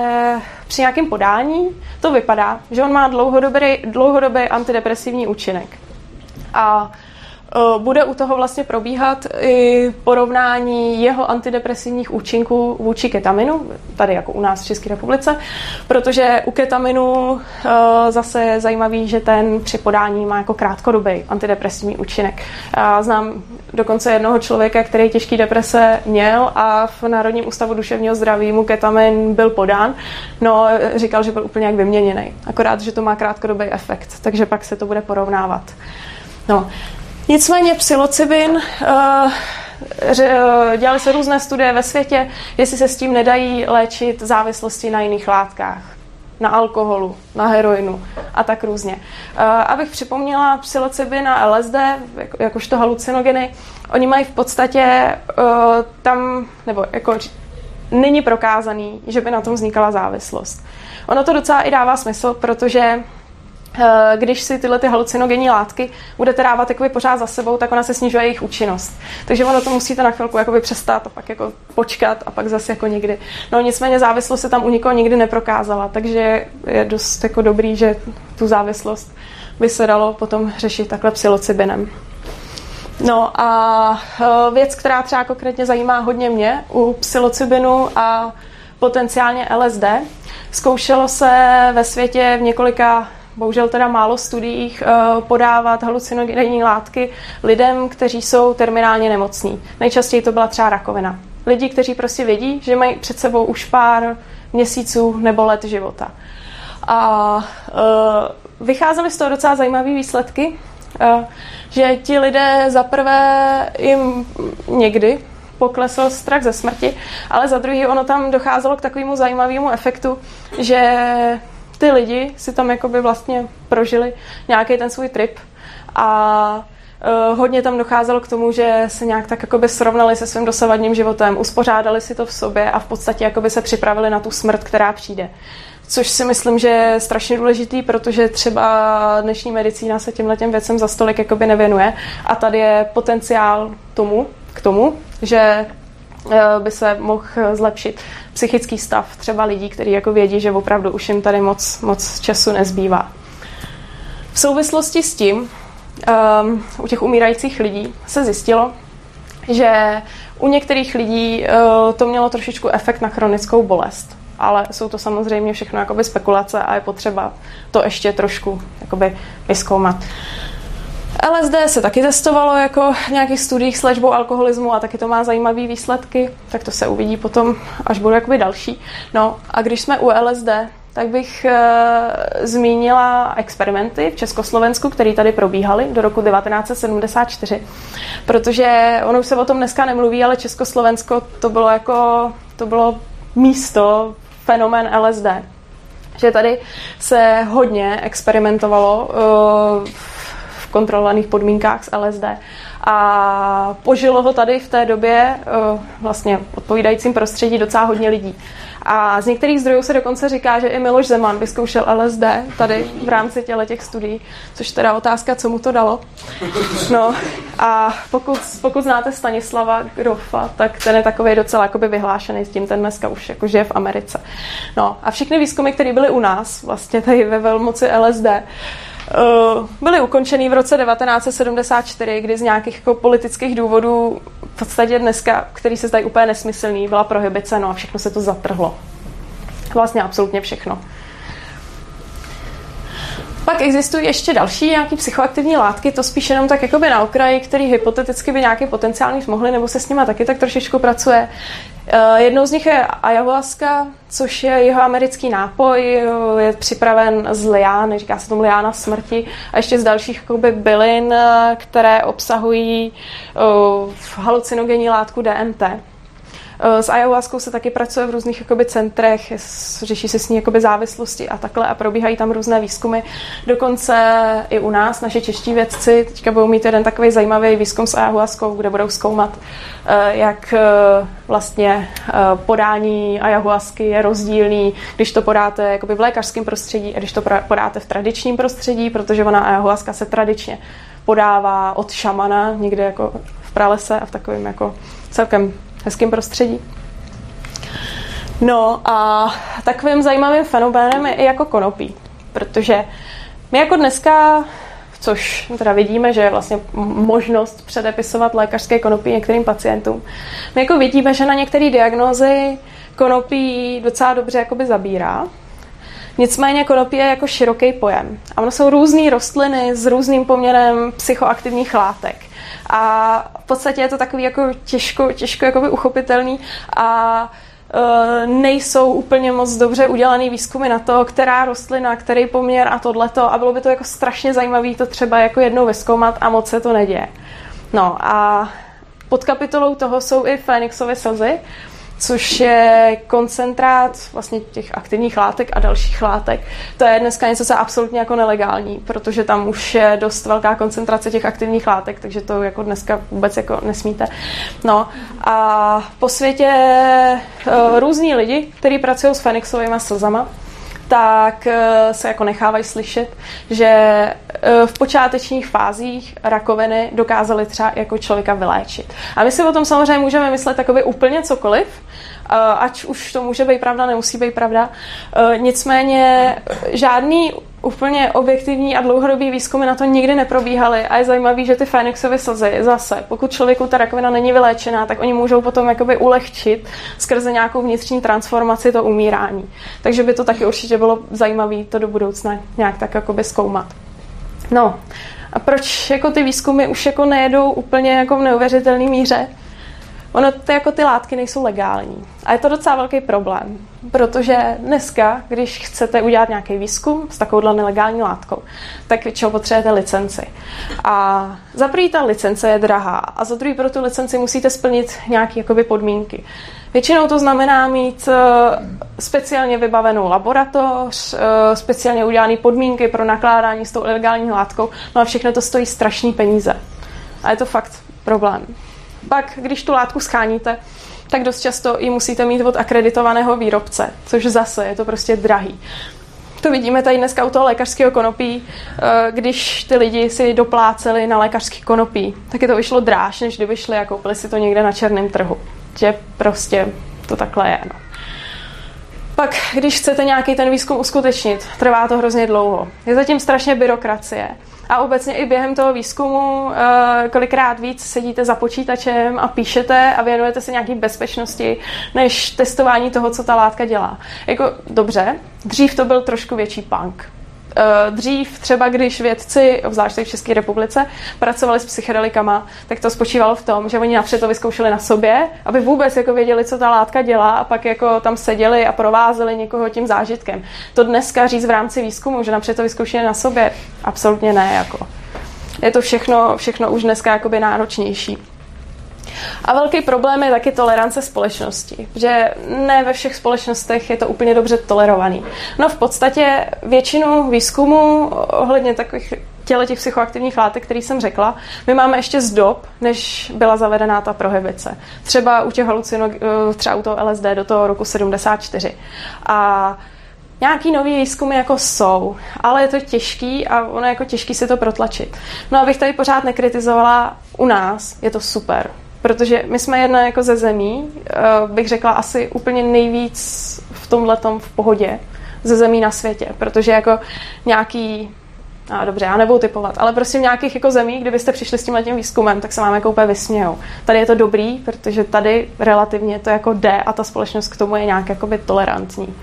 při nějakém podání to vypadá, že on má dlouhodobý, dlouhodobý antidepresivní účinek. A bude u toho vlastně probíhat i porovnání jeho antidepresivních účinků vůči ketaminu, tady jako u nás v České republice, protože u ketaminu eh, zase je zajímavý, že ten při podání má jako krátkodobý antidepresivní účinek. Já znám dokonce jednoho člověka, který těžký deprese měl a v Národním ústavu duševního zdraví mu ketamin byl podán, no říkal, že byl úplně jak vyměněný. Akorát, že to má krátkodobý efekt, takže pak se to bude porovnávat. No, Nicméně psilocybin, eh, eh, dělali se různé studie ve světě, jestli se s tím nedají léčit závislosti na jiných látkách na alkoholu, na heroinu a tak různě. Uh, abych připomněla, psilocybin a LSD, jako, jakožto halucinogeny, oni mají v podstatě tam, nebo jako není prokázaný, že by na tom vznikala závislost. Ono to docela i dává smysl, protože Eh, když si tyhle ty halucinogenní látky budete dávat jakoby pořád za sebou, tak ona se snižuje jejich účinnost. Takže ono to musíte na chvilku jakoby přestat a pak jako počkat a pak zase jako někdy. No nicméně závislost se tam u nikoho nikdy neprokázala, takže je dost jako dobrý, že tu závislost by se dalo potom řešit takhle psilocybinem. No a eh, věc, která třeba konkrétně zajímá hodně mě u psilocybinu a potenciálně LSD, zkoušelo se ve světě v několika bohužel teda málo studiích eh, podávat halucinogenní látky lidem, kteří jsou terminálně nemocní. Nejčastěji to byla třeba rakovina. Lidi, kteří prostě vědí, že mají před sebou už pár měsíců nebo let života. A uh, vycházely z toho docela zajímavé výsledky, uh, že ti lidé zaprvé jim někdy poklesl strach ze smrti, ale za druhý ono tam docházelo k takovému zajímavému efektu, že ty lidi si tam jakoby vlastně prožili nějaký ten svůj trip a Uh, hodně tam docházelo k tomu, že se nějak tak jakoby srovnali se svým dosavadním životem, uspořádali si to v sobě a v podstatě jakoby se připravili na tu smrt, která přijde. Což si myslím, že je strašně důležitý, protože třeba dnešní medicína se těmhle těm věcem za stolik jakoby nevěnuje a tady je potenciál tomu, k tomu, že by se mohl zlepšit psychický stav třeba lidí, kteří jako vědí, že opravdu už jim tady moc, moc času nezbývá. V souvislosti s tím um, u těch umírajících lidí se zjistilo, že u některých lidí uh, to mělo trošičku efekt na chronickou bolest. Ale jsou to samozřejmě všechno jakoby spekulace a je potřeba to ještě trošku jakoby vyskoumat. LSD se taky testovalo jako v nějakých studiích s léčbou alkoholismu a taky to má zajímavé výsledky, tak to se uvidí potom, až budou jakoby další. No a když jsme u LSD, tak bych e, zmínila experimenty v Československu, které tady probíhaly do roku 1974, protože ono už se o tom dneska nemluví, ale Československo to bylo jako, to bylo místo, fenomén LSD. Že tady se hodně experimentovalo e, kontrolovaných podmínkách s LSD. A požilo ho tady v té době eh, vlastně odpovídajícím prostředí docela hodně lidí. A z některých zdrojů se dokonce říká, že i Miloš Zeman vyzkoušel LSD tady v rámci těle těch studií, což teda otázka, co mu to dalo. No a pokud, pokud znáte Stanislava Grofa, tak ten je takový docela jakoby vyhlášený s tím, ten dneska už jako žije v Americe. No a všechny výzkumy, které byly u nás, vlastně tady ve velmoci LSD, byly ukončený v roce 1974, kdy z nějakých jako politických důvodů v podstatě dneska, který se zdají úplně nesmyslný, byla prohibice, no a všechno se to zatrhlo. Vlastně absolutně všechno. Pak existují ještě další nějaký psychoaktivní látky, to spíš jenom tak jakoby na okraji, který hypoteticky by nějaký potenciální mohli, nebo se s nimi taky tak trošičku pracuje. Eh, jednou z nich je ayahuasca, což je jeho americký nápoj, je připraven z liány, říká se tomu liána smrti, a ještě z dalších jakoby, bylin, eh, které obsahují halucinogenní látku DMT. Eh, s ayahuaskou se taky pracuje v různých jakoby, centrech, řeší se s ní jakoby, závislosti a takhle a probíhají tam různé výzkumy. Dokonce i u nás naše čeští vědci teďka budou mít jeden takový zajímavý výzkum s ayahuaskou, kde budou zkoumat, eh, jak eh, vlastně podání ayahuasky je rozdílný, když to podáte jakoby, v lékařském prostředí a když to podáte v tradičním prostředí, protože ona ayahuaska se tradičně podává od šamana někde jako v pralese a v takovém jako celkem hezkém prostředí. No a takovým zajímavým fenoménem je i jako konopí, protože my jako dneska, což teda vidíme, že je vlastně možnost předepisovat lékařské konopí některým pacientům, my jako vidíme, že na některé diagnózy konopí docela dobře jakoby zabírá, Nicméně konopí je jako široký pojem. A ono jsou různé rostliny s různým poměrem psychoaktivních látek a v podstatě je to takový jako těžko, těžko jakoby uchopitelný a e, nejsou úplně moc dobře udělaný výzkumy na to, která rostlina, který poměr a tohleto a bylo by to jako strašně zajímavé to třeba jako jednou vyzkoumat a moc se to neděje. No a pod kapitolou toho jsou i Fénixovy slzy, což je koncentrát vlastně těch aktivních látek a dalších látek. To je dneska něco, co je absolutně jako nelegální, protože tam už je dost velká koncentrace těch aktivních látek, takže to jako dneska vůbec jako nesmíte. No a po světě uh, různí lidi, kteří pracují s Fenixovými slzama, tak eh, se jako nechávají slyšet, že eh, v počátečních fázích rakoviny dokázali třeba jako člověka vyléčit. A my si o tom samozřejmě můžeme myslet takový úplně cokoliv, ať už to může být pravda, nemusí být pravda. Nicméně žádný úplně objektivní a dlouhodobý výzkumy na to nikdy neprobíhaly a je zajímavý, že ty Fénixovy slzy zase, pokud člověku ta rakovina není vyléčená, tak oni můžou potom jakoby ulehčit skrze nějakou vnitřní transformaci to umírání. Takže by to taky určitě bylo zajímavé to do budoucna nějak tak jakoby zkoumat. No, a proč jako ty výzkumy už jako nejedou úplně jako v neuvěřitelné míře? Ono ty, jako ty látky nejsou legální. A je to docela velký problém, protože dneska, když chcete udělat nějaký výzkum s takovouhle nelegální látkou, tak většinou potřebujete licenci. A za prvý ta licence je drahá a za druhý pro tu licenci musíte splnit nějaké jakoby, podmínky. Většinou to znamená mít uh, speciálně vybavenou laboratoř, uh, speciálně udělané podmínky pro nakládání s tou ilegální látkou, no a všechno to stojí strašný peníze. A je to fakt problém. Pak, když tu látku scháníte, tak dost často ji musíte mít od akreditovaného výrobce, což zase je to prostě drahý. To vidíme tady dneska u toho lékařského konopí, eh, když ty lidi si dopláceli na lékařský konopí, tak je to vyšlo dráž, než kdyby šli a koupili si to někde na černém trhu. Že prostě to takhle je. No. Pak, když chcete nějaký ten výzkum uskutečnit, trvá to hrozně dlouho. Je zatím strašně byrokracie. A obecně i během toho výzkumu eh, kolikrát víc sedíte za počítačem a píšete a věnujete se nějaký bezpečnosti, než testování toho, co ta látka dělá. Jako dobře, dřív to byl trošku větší punk. Eh, dřív třeba, když vědci, obzvláště v České republice, pracovali s psychedelikama, tak to spočívalo v tom, že oni napřed to vyzkoušeli na sobě, aby vůbec jako věděli, co ta látka dělá a pak jako tam seděli a provázeli někoho tím zážitkem. To dneska říct v rámci výzkumu, že napřed to vyzkoušeli na sobě, absolutně ne. Jako. Je to všechno, všechno už dneska náročnější. A velký problém je taky tolerance společnosti, že ne ve všech společnostech je to úplně dobře tolerovaný. No v podstatě většinu výzkumu ohledně takových těle těch psychoaktivních látek, který jsem řekla, my máme ještě z dob, než byla zavedená ta prohibice. Třeba u těch halucinog, eh, třeba u toho LSD do toho roku 74. A nějaký nový výzkumy jako jsou, ale je to těžký a ono je jako těžký si to protlačit. No abych tady pořád nekritizovala u nás, je to super. Protože my jsme jedna jako ze zemí, eh, bych řekla asi úplně nejvíc v tomhle v pohodě ze zemí na světě, protože jako nějaký a dobře, já nebudu typovat, ale prostě v nějakých jako zemí, kdybyste přišli s tím letím výzkumem, tak se vám jako úplně vysmějou. Tady je to dobrý, protože tady relativně to jako jde a ta společnost k tomu je nějak jakoby tolerantní.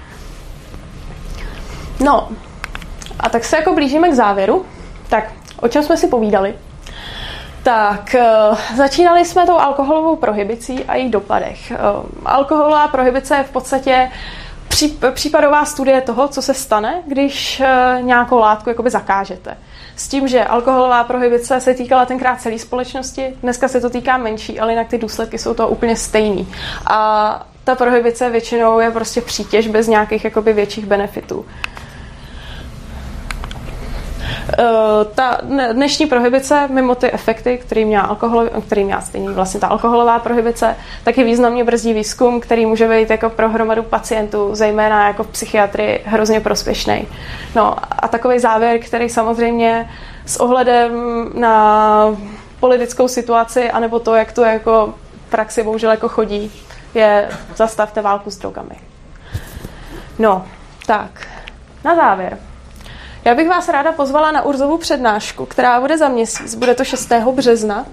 No, a tak se jako blížíme k závěru. Tak, o čem jsme si povídali? Tak, uh, začínali jsme tou alkoholovou prohibicí a jejich dopadech. Uh, alkoholová prohibice je v podstatě případová studie toho, co se stane, když uh, nějakou látku jakoby zakážete. S tím, že alkoholová prohibice se týkala tenkrát celé společnosti, dneska se to týká menší, ale jinak ty důsledky jsou to úplně stejný. A ta prohibice většinou je prostě přítěž bez nějakých jakoby větších benefitů. Eh, ta dnešní prohibice, mimo ty efekty, který měla, alkohol, který měla stejný vlastně ta alkoholová prohibice, taky významně brzdí výzkum, který může být jako pro hromadu pacientů, zejména jako v psychiatrii, hrozně prospěšný. No a takový závěr, který samozřejmě s ohledem na politickou situaci, anebo to, jak to jako praxi bohužel jako chodí, je zastavte válku s drogami. No, tak, na závěr. Já bych vás ráda pozvala na Urzovu přednášku, která bude za měsíc. Bude to 6. března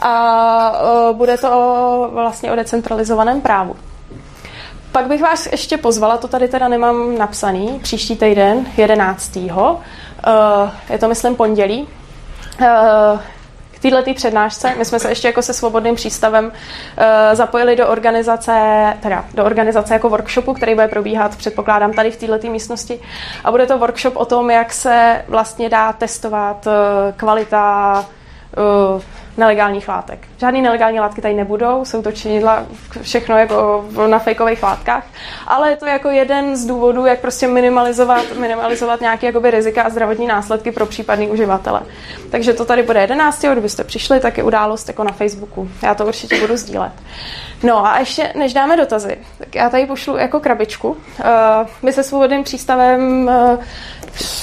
a e, bude to vlastně o decentralizovaném právu. Pak bych vás ještě pozvala, to tady teda nemám napsaný, příští týden, 11. E, je to, myslím, pondělí této přednášce. My jsme se ještě jako se svobodným přístavem uh, zapojili do organizace, teda do organizace jako workshopu, který bude probíhat, předpokládám, tady v této místnosti. A bude to workshop o tom, jak se vlastně dá testovat uh, kvalita uh, nelegálních látek. Žádný nelegální látky tady nebudou, jsou to činidla všechno jako na fejkových látkách, ale je to jako jeden z důvodů, jak prostě minimalizovat, minimalizovat nějaké jakoby rizika a zdravotní následky pro případný uživatele. Takže to tady bude 11. kdybyste přišli, tak je událost jako na Facebooku. Já to určitě budu sdílet. No a ještě než dáme dotazy, tak já tady pošlu jako krabičku. Uh, my se svobodným přístavem uh,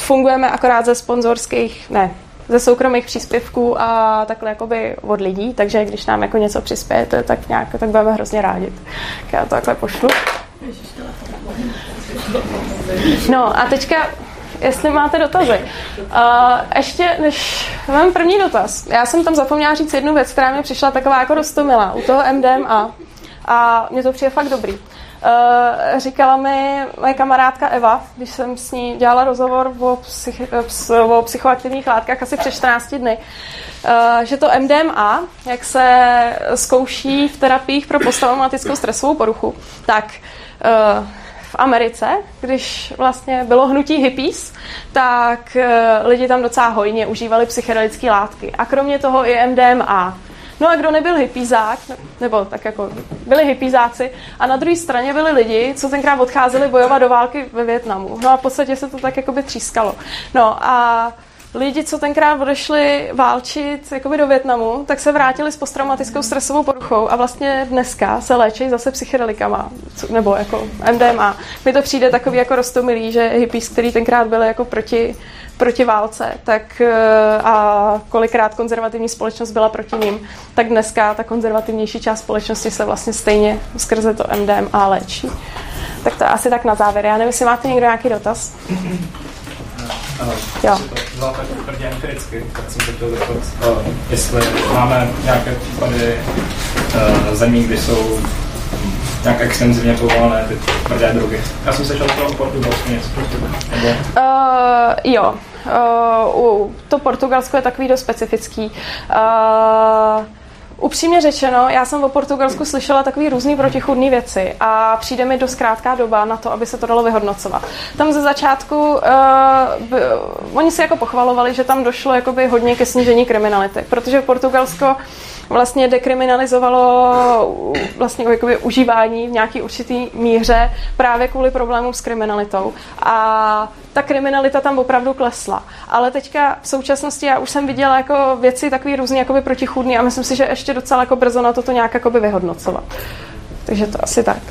fungujeme akorát ze sponzorských, ne, ze soukromých příspěvků a takhle jakoby od lidí, takže když nám jako něco přispějete, tak nějak, tak budeme hrozně rádi. Tak já to takhle pošlu. No a teďka, jestli máte dotazy. Uh, ještě než mám první dotaz. Já jsem tam zapomněla říct jednu věc, která mi přišla taková jako rostomila u toho MDMA a mně to přijde fakt dobrý. Uh, říkala mi moje kamarádka Eva, když jsem s ní dělala rozhovor o, psych, o psychoaktivních látkách asi před 14 dny, uh, že to MDMA, jak se zkouší v terapiích pro posttraumatickou stresovou poruchu, tak uh, v Americe, když vlastně bylo hnutí hippies, tak lidi tam docela hojně užívali psychedelické látky. A kromě toho i MDMA. No a kdo nebyl hypízák, nebo tak jako byli hypízáci, a na druhé straně byli lidi, co tenkrát odcházeli bojovat do války ve Větnamu. No a v podstatě se to tak jako by třískalo. No a lidi, co tenkrát odešli válčit jakoby do Větnamu, tak se vrátili s posttraumatickou stresovou poruchou a vlastně dneska se léčí zase psychedelikama, nebo jako MDMA. Mi to přijde takový jako rostomilý, že hippies, který tenkrát byli jako proti proti válce, tak eh, a kolikrát konzervativní společnost byla proti ním, tak dneska ta konzervativnější část společnosti se vlastně stejně skrze to MDMA léčí. Tak to asi tak na závěr. Já nevím, jestli máte někdo nějaký dotaz. Jo. Byla tak tvrdě empiricky, tak jsem se chtěl zeptat, uh, jestli máme nějaké případy uh, zemí, kdy jsou nějak extenzivně povolené ty tvrdé drogy. Já jsem se šel toho Portugalsku něco prostě. Nebo... Uh, jo, uh, to Portugalsko je takový dost specifický. Uh, Upřímně řečeno, já jsem o Portugalsku slyšela takové různé protichudné věci a přijde mi dost krátká doba na to, aby se to dalo vyhodnocovat. Tam ze začátku uh, b, oni si jako pochvalovali, že tam došlo jakoby hodně ke snížení kriminality, protože Portugalsko vlastně dekriminalizovalo vlastně jakoby užívání v nějaký určitý míře právě kvůli problémům s kriminalitou. A ta kriminalita tam opravdu klesla. Ale teďka v současnosti já už jsem viděla jako věci takový různě jakoby protichůdný a myslím si, že ještě docela jako brzo na toto nějak jakoby vyhodnocovat. Takže to asi tak.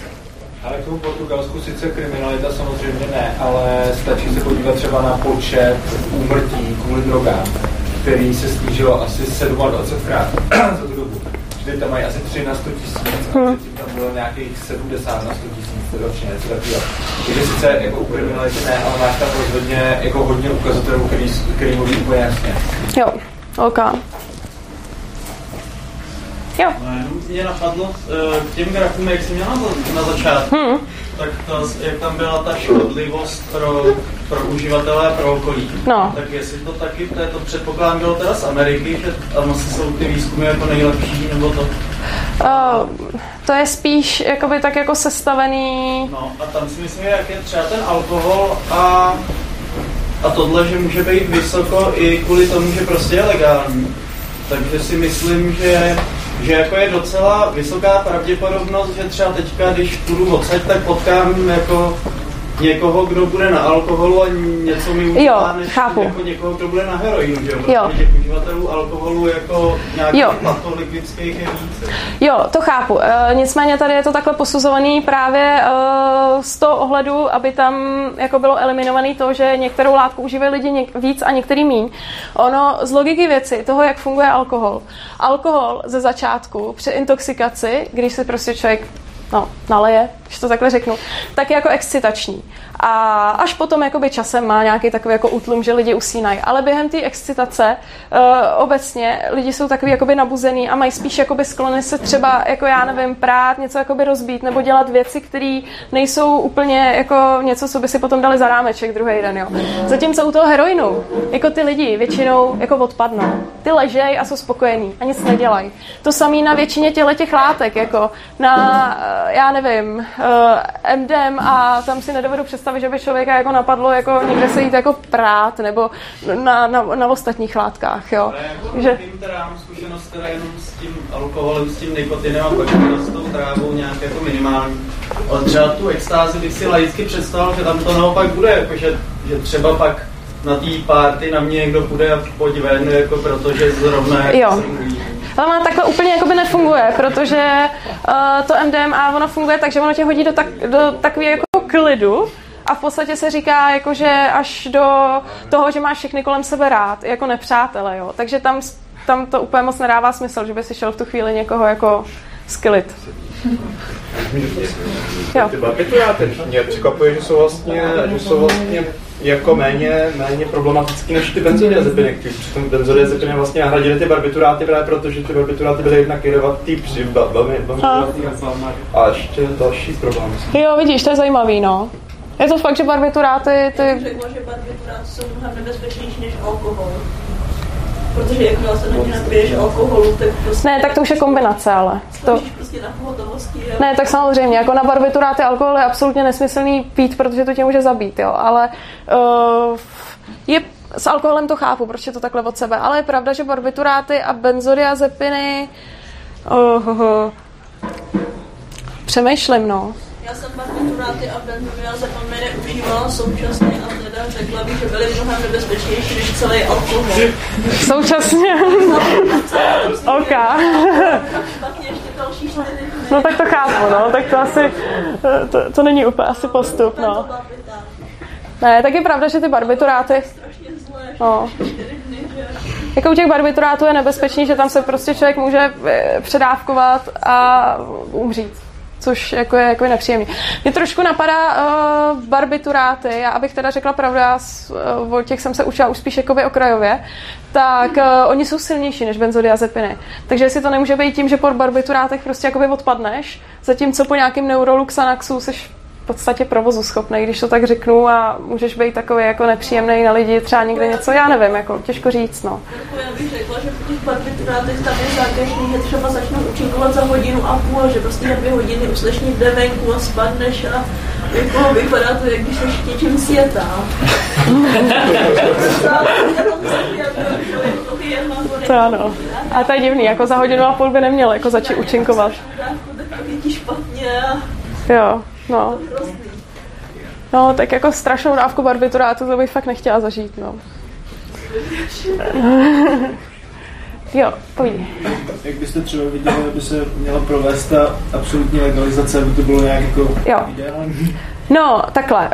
Ale k tomu Portugalsku sice kriminalita samozřejmě ne, ale stačí se podívat třeba na počet úmrtí kvůli drogám, který se snížilo asi 27krát za tu dobu. Čili tam mají asi 3 na 100 tisíc a Hmm. předtím tam bylo nějakých 70 na 100 tisíc ročně, něco takového. Takže sice jako u kriminality ne, ale máš tam rozhodně jako hodně ukazatelů, který, který mluví úplně jasně. Jo, OK. Jo. No, mě napadlo, eh, k těm grafům, jak jsi měla na, na začátku, Hmm. tak ta, jak tam byla ta škodlivost pro, pro uživatele a pro okolí. No. Tak jestli to taky, to, je to předpokládám bylo teda z Ameriky, že tam asi jsou ty výzkumy jako nejlepší, nebo to. Uh, to je spíš jakoby tak jako sestavený... No a tam si myslím, jak je třeba ten alkohol a, a tohle, že může být vysoko i kvůli tomu, že prostě je legální. Takže si myslím, že, že jako je docela vysoká pravděpodobnost, že třeba teďka, když půjdu odsaď, tak potkám jako někoho, kdo bude na alkoholu a něco mi udělá, než chápu. jako někoho, kdo bude na heroinu, že jo? Jo. Těch uživatelů alkoholu jako nějakých Jo. je víc. Jo, to chápu. E, nicméně tady je to takhle posuzovaný právě e, z toho ohledu, aby tam jako bylo eliminované to, že některou látku užívají lidi něk- víc a některý míň. Ono z logiky věci, toho, jak funguje alkohol. Alkohol ze začátku při intoxikaci, když si prostě člověk no, naleje, když to takhle řeknu, tak je jako excitační. A až potom jakoby časem má nějaký takový jako útlum, že lidi usínají. Ale během té excitace uh, obecně lidi jsou takový jakoby nabuzený a mají spíš jakoby sklony se třeba, jako já nevím, prát, něco jakoby rozbít nebo dělat věci, které nejsou úplně jako něco, co by si potom dali za rámeček druhý den. Jo. Zatímco u toho heroinu, jako ty lidi většinou jako odpadnou. Ty ležej a jsou spokojení a nic nedělají. To samé na většině těle těch látek, jako na, eh, já nevím, eh, MDM a tam si nedovedu představit, že by člověka jako napadlo jako někde se jít jako prát nebo na, na, na ostatních látkách, jo. Ale jako Že, vím, teda mám zkušenost teda jenom s tím alkoholem, s tím nikotinem a pak s tou trávou nějak jako minimální. Ale třeba tu extázi bych si laicky představil, že tam to naopak bude, jako že, že třeba pak na té party na mě někdo půjde a pojď ven, jako protože zrovna jak Jo. Ale ona takhle úplně jakoby nefunguje, protože uh, to MDMA ono funguje tak, že ono tě hodí do, tak, do takového jako klidu a v podstatě se říká, jako, že až do toho, že máš všechny kolem sebe rád, jako nepřátele, jo. Takže tam, tam to úplně moc nedává smysl, že by si šel v tu chvíli někoho jako skylit. Jo. Ty barbituráty mě překvapuje, že jsou vlastně, že jsou vlastně jako méně, méně problematický než ty benzodiazepiny. Přitom benzodiazepiny vlastně nahradily ty barbituráty právě proto, že ty barbituráty byly jednak jedovatý, při, velmi, velmi A. ještě další problém. jo, vidíš, to je zajímavý, no. Je to fakt, že barbituráty, Já ty... bych řekla, že barbituráty jsou mnohem nebezpečnější než alkohol. Protože jakmile se na ně napiješ alkoholu, tak prostě... Ne, tak to už je kombinace, ale. To, prostě na pohotovosti. a- Ne, tak samozřejmě, jako na barbituráty alkohol je absolutně nesmyslný pít, protože to tě může zabít, jo, ale uh, je, s alkoholem to chápu, proč je to takhle od sebe, ale je pravda, že barbituráty a benzodiazepiny uh, uh, uh, přemýšlím, no. Já jsem barbituráty a benzodiazepamy neužívala současně a teda řekla bych, že byly mnohem nebezpečnější než celý alkohol. Současně. OK. Špatně No tak to chápu, no, tak to asi, to, to není úplně asi postup, no. Ne, tak je pravda, že ty barbituráty, no, Jako u těch barbiturátů je nebezpečný, že tam se prostě člověk může eh, předávkovat a umřít. Což jako je jako je nepříjemný. Mě trošku napadá uh, barbituráty, já abych teda řekla pravdu, já s, uh, o těch jsem se učila už spíš jakoby okrajově, tak uh, oni jsou silnější než benzodiazepiny. Takže jestli to nemůže být tím, že po barbiturátech prostě jakoby odpadneš, zatímco po nějakým neurolu Xanaxu seš podstatě provozu schopný, když to tak řeknu a můžeš být takový jako nepříjemný na lidi, třeba někde něco, já nevím, jako těžko říct, no. Jako já bych řekla, že po těch barbiturátech tam je zákeřný, že třeba začnou účinkovat za hodinu a půl, že prostě na dvě hodiny uslešní jde venku a spadneš a jako vypadá to, jak když jsi něčím. Já to ano. A to je divný, jako za hodinu a půl by neměl jako začít účinkovat. Jo, no. No, tak jako strašnou dávku barbiturátu to bych fakt nechtěla zažít, no. jo, pojď. Jak byste třeba viděli, aby se měla provést ta absolutní legalizace, aby to bylo nějak jako Jo. ideální? No, takhle.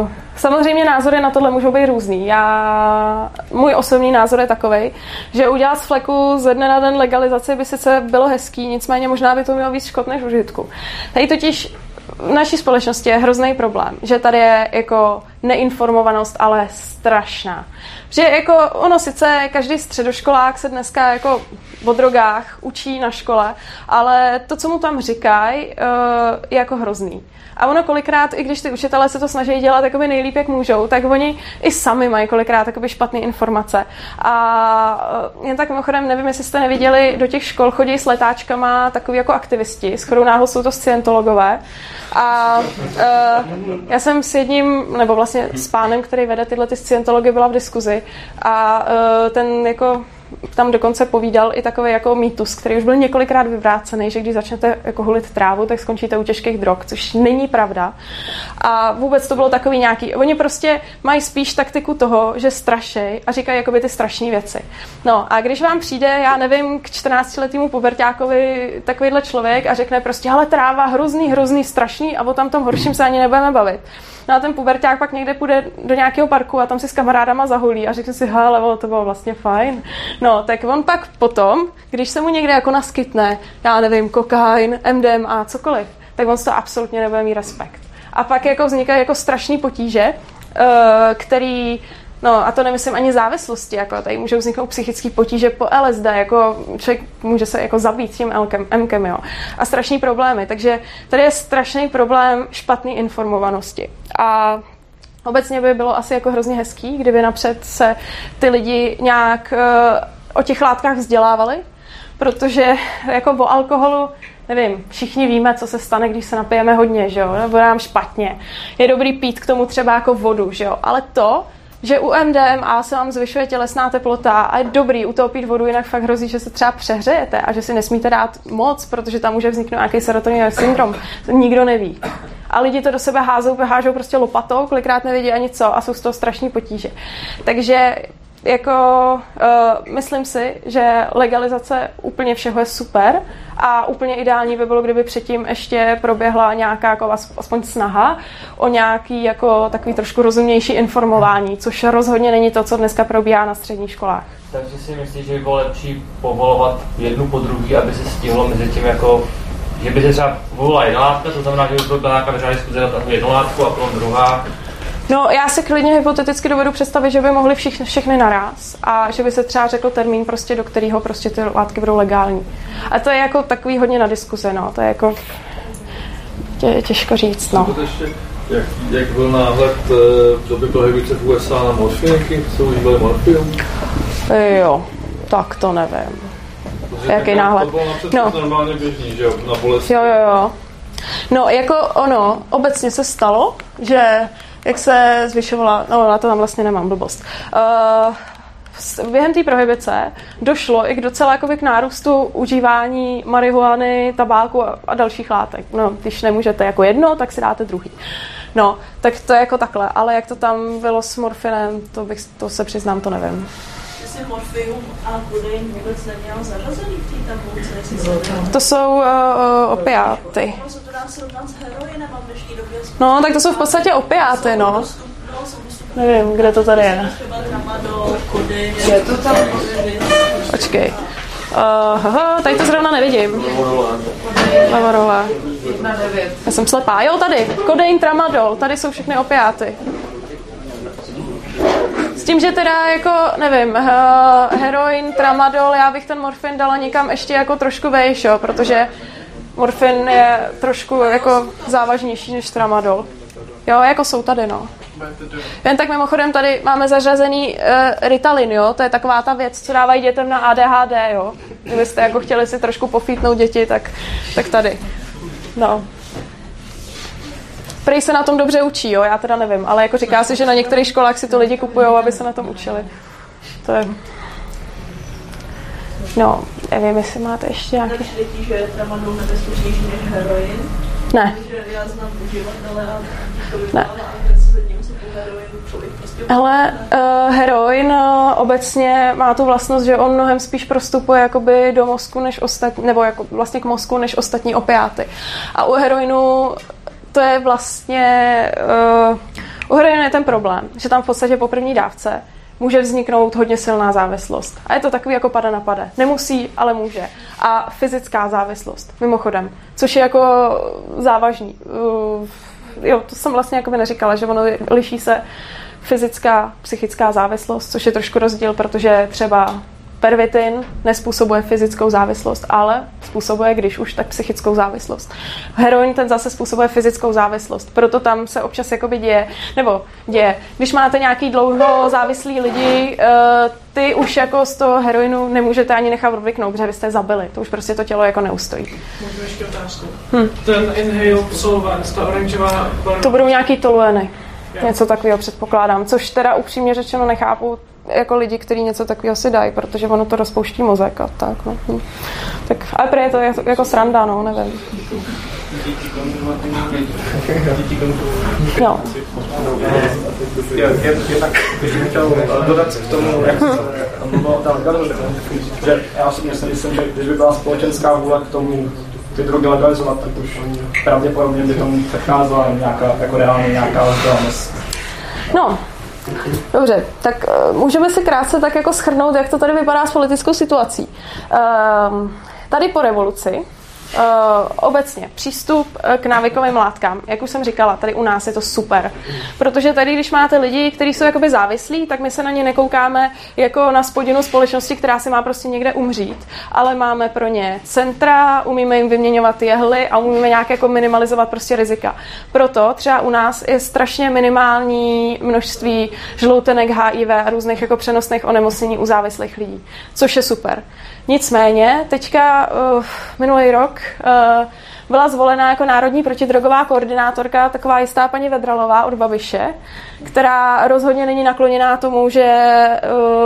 Uh, samozřejmě názory na tohle můžou být různý. Já, můj osobní názor je takový, že udělat z fleku ze dne na den legalizaci by sice bylo hezký, nicméně možná by to mělo víc škod než užitku. Tady totiž v naší společnosti je hrozný problém, že tady je jako neinformovanost, ale strašná. Že jako ono sice každý středoškolák se dneska jako o drogách učí na škole, ale to, co mu tam říkají, eh, je jako hrozný. A ono kolikrát, i když ty učitelé se to snaží dělat jakoby nejlíp, jak můžou, tak oni i sami mají kolikrát jakoby špatné informace. A eh, jen tak mimochodem, nevím, jestli jste neviděli, do těch škol chodí s letáčkama takový jako aktivisti, s chodou náhodou jsou to scientologové. A uh, já jsem s jedním, nebo vlastně s pánem, který vede tyhle ty scientology, byla v diskuzi a uh, ten jako tam dokonce povídal i takový jako mýtus, který už byl několikrát vyvrácený, že když začnete jako hulit trávu, tak skončíte u těžkých drog, což není pravda. A vůbec to bylo takový nějaký, oni prostě mají spíš taktiku toho, že strašej a říkají jakoby ty strašné věci. No a když vám přijde, já nevím, k 14-letýmu pubertákovi takovýhle člověk a řekne prostě, ale tráva hrozný, hrozný, strašný a o tam tom horším se ani nebudeme bavit. No a ten puberták pak někde půjde do nějakého parku a tam si s kamarádama zahulí a řekne si, hele, to bylo vlastně fajn. No, tak on pak potom, když se mu někde jako naskytne, já nevím, kokain, MDMA, cokoliv, tak on z toho absolutně nebude mít respekt. A pak jako vznikají jako strašný potíže, eh, který No a to nemyslím ani závislosti, jako tady můžou vzniknout psychické potíže po LSD, jako člověk může se jako zabít tím Mkem, Mkem jo. A strašný problémy, takže tady je strašný problém špatné informovanosti. A obecně by bylo asi jako hrozně hezký, kdyby napřed se ty lidi nějak uh, o těch látkách vzdělávali, protože jako o alkoholu nevím, všichni víme, co se stane, když se napijeme hodně, že jo, nebo nám špatně. Je dobrý pít k tomu třeba jako vodu, že jo, ale to, že u MDMA se vám zvyšuje tělesná teplota a je dobrý utopit vodu, jinak fakt hrozí, že se třeba přehřejete a že si nesmíte dát moc, protože tam může vzniknout nějaký serotoninový syndrom. To nikdo neví. A lidi to do sebe házou, hážou prostě lopatou, kolikrát nevědí ani co a jsou z toho strašní potíže. Takže jako uh, myslím si, že legalizace úplně všeho je super a úplně ideální by bylo, kdyby předtím ještě proběhla nějaká jako aspoň snaha o nějaký jako takový trošku rozumnější informování, což rozhodně není to, co dneska probíhá na středních školách. Takže si myslíš, že by bylo lepší povolovat jednu po druhý, aby se stihlo mezi tím jako že by se třeba volila jedna látka, to znamená, že by byla nějaká veřejná diskuze na jednu látku a potom druhá, No, já se klidně hypoteticky dovedu představit, že by mohli všichni, všechny naraz a že by se třeba řekl termín, prostě, do kterého prostě ty látky budou legální. A to je jako takový hodně na diskuse, no. To je jako tě, těžko říct, no. Jak, jak byl náhled eh, v době prohibice v USA na morfinky, co užívali morfium? Jo, tak to nevím. Protože Jaký tak náhled? To bylo No. normálně běžný, že jo, na bolest. Jo, jo, jo. No, jako ono, obecně se stalo, že jak se zvyšovala, no na to tam vlastně nemám, blbost. Uh, během té prohibice došlo i k docela jakoby k nárůstu užívání marihuany, tabáku a, a dalších látek. No, když nemůžete jako jedno, tak si dáte druhý. No, tak to je jako takhle, ale jak to tam bylo s morfinem, to, bych, to se přiznám, to nevím. Jestli morfium a kodein vůbec neměl zařazený v té tabulce, to... To jsou uh, opiáty. No, tak to jsou v podstatě opiáty, no. Dostupné Nevím, kde to tady je. to tam? Počkej. Uh, haha, tady to zrovna nevidím. Lavarole. Já jsem slepá. Jo, tady. Kodein, tramadol. Tady jsou všechny opiáty. S tím, že teda jako, nevím, uh, heroin, tramadol, já bych ten morfin dala někam ještě jako trošku vejš, jo, protože morfin je trošku jako závažnější než tramadol. Jo, jako jsou tady, no. Jen tak mimochodem tady máme zařazený uh, Ritalin, jo? To je taková ta věc, co dávají dětem na ADHD, jo? Kdybyste jako chtěli si trošku pofítnout děti, tak, tak tady. No. Prej se na tom dobře učí, jo? Já teda nevím, ale jako říká se, že na některých školách si to lidi kupují, aby se na tom učili. To je... No, nevím, jestli máte ještě nějaké... Nepřijde ti, že je tramadol nebezpečnější než heroin? Ne. Já znám uživatele a to Ne. Hele, uh, heroin uh, obecně má tu vlastnost, že on mnohem spíš prostupuje jakoby do mozku než ostatní, nebo jako vlastně k mozku než ostatní opiáty. A u heroinu to je vlastně, uh, u heroinu je ten problém, že tam v podstatě po první dávce může vzniknout hodně silná závislost. A je to takový jako pada na pade. Nemusí, ale může. A fyzická závislost, mimochodem, což je jako závažný. Uh, jo, to jsem vlastně jako neříkala, že ono liší se fyzická, psychická závislost, což je trošku rozdíl, protože třeba pervitin nespůsobuje fyzickou závislost, ale způsobuje, když už, tak psychickou závislost. Heroin ten zase způsobuje fyzickou závislost, proto tam se občas jakoby děje, nebo děje. Když máte nějaký dlouho závislý lidi, eh, ty už jako z toho heroinu nemůžete ani nechat odvyknout, protože byste je zabili. To už prostě to tělo jako neustojí. Můžu ještě otázku. Hm. Ten Inhale Solvance, ta oranžová barva. To budou nějaký tolueny. Něco takového předpokládám, což teda upřímně řečeno nechápu jako lidi, kteří něco takového si dají, protože ono to rozpouští mozek a tak. No. Tak, ale prý je to jako, jako sranda, no, nevím. Je tak, když bych chtěl eh, dodat k tomu, jak o legalizaci, že já osobně si myslím, že když by byla společenská vůle k tomu ty drogy legalizovat, tak už pravděpodobně by tomu předcházela nějaká, jako reálně nějaká legálnost. No, Dobře, tak uh, můžeme si krátce tak jako schrnout, jak to tady vypadá s politickou situací. Uh, tady po revoluci Uh, obecně přístup k návykovým látkám. Jak už jsem říkala, tady u nás je to super. Protože tady, když máte lidi, kteří jsou jakoby závislí, tak my se na ně nekoukáme jako na spodinu společnosti, která si má prostě někde umřít, ale máme pro ně centra, umíme jim vyměňovat jehly a umíme nějak jako minimalizovat prostě rizika. Proto třeba u nás je strašně minimální množství žloutenek, HIV a různých jako přenosných onemocnění u závislých lidí, což je super. Nicméně, teďka uh, minulý rok uh, byla zvolena jako národní protidrogová koordinátorka taková jistá paní Vedralová od Babiše, která rozhodně není nakloněná tomu, že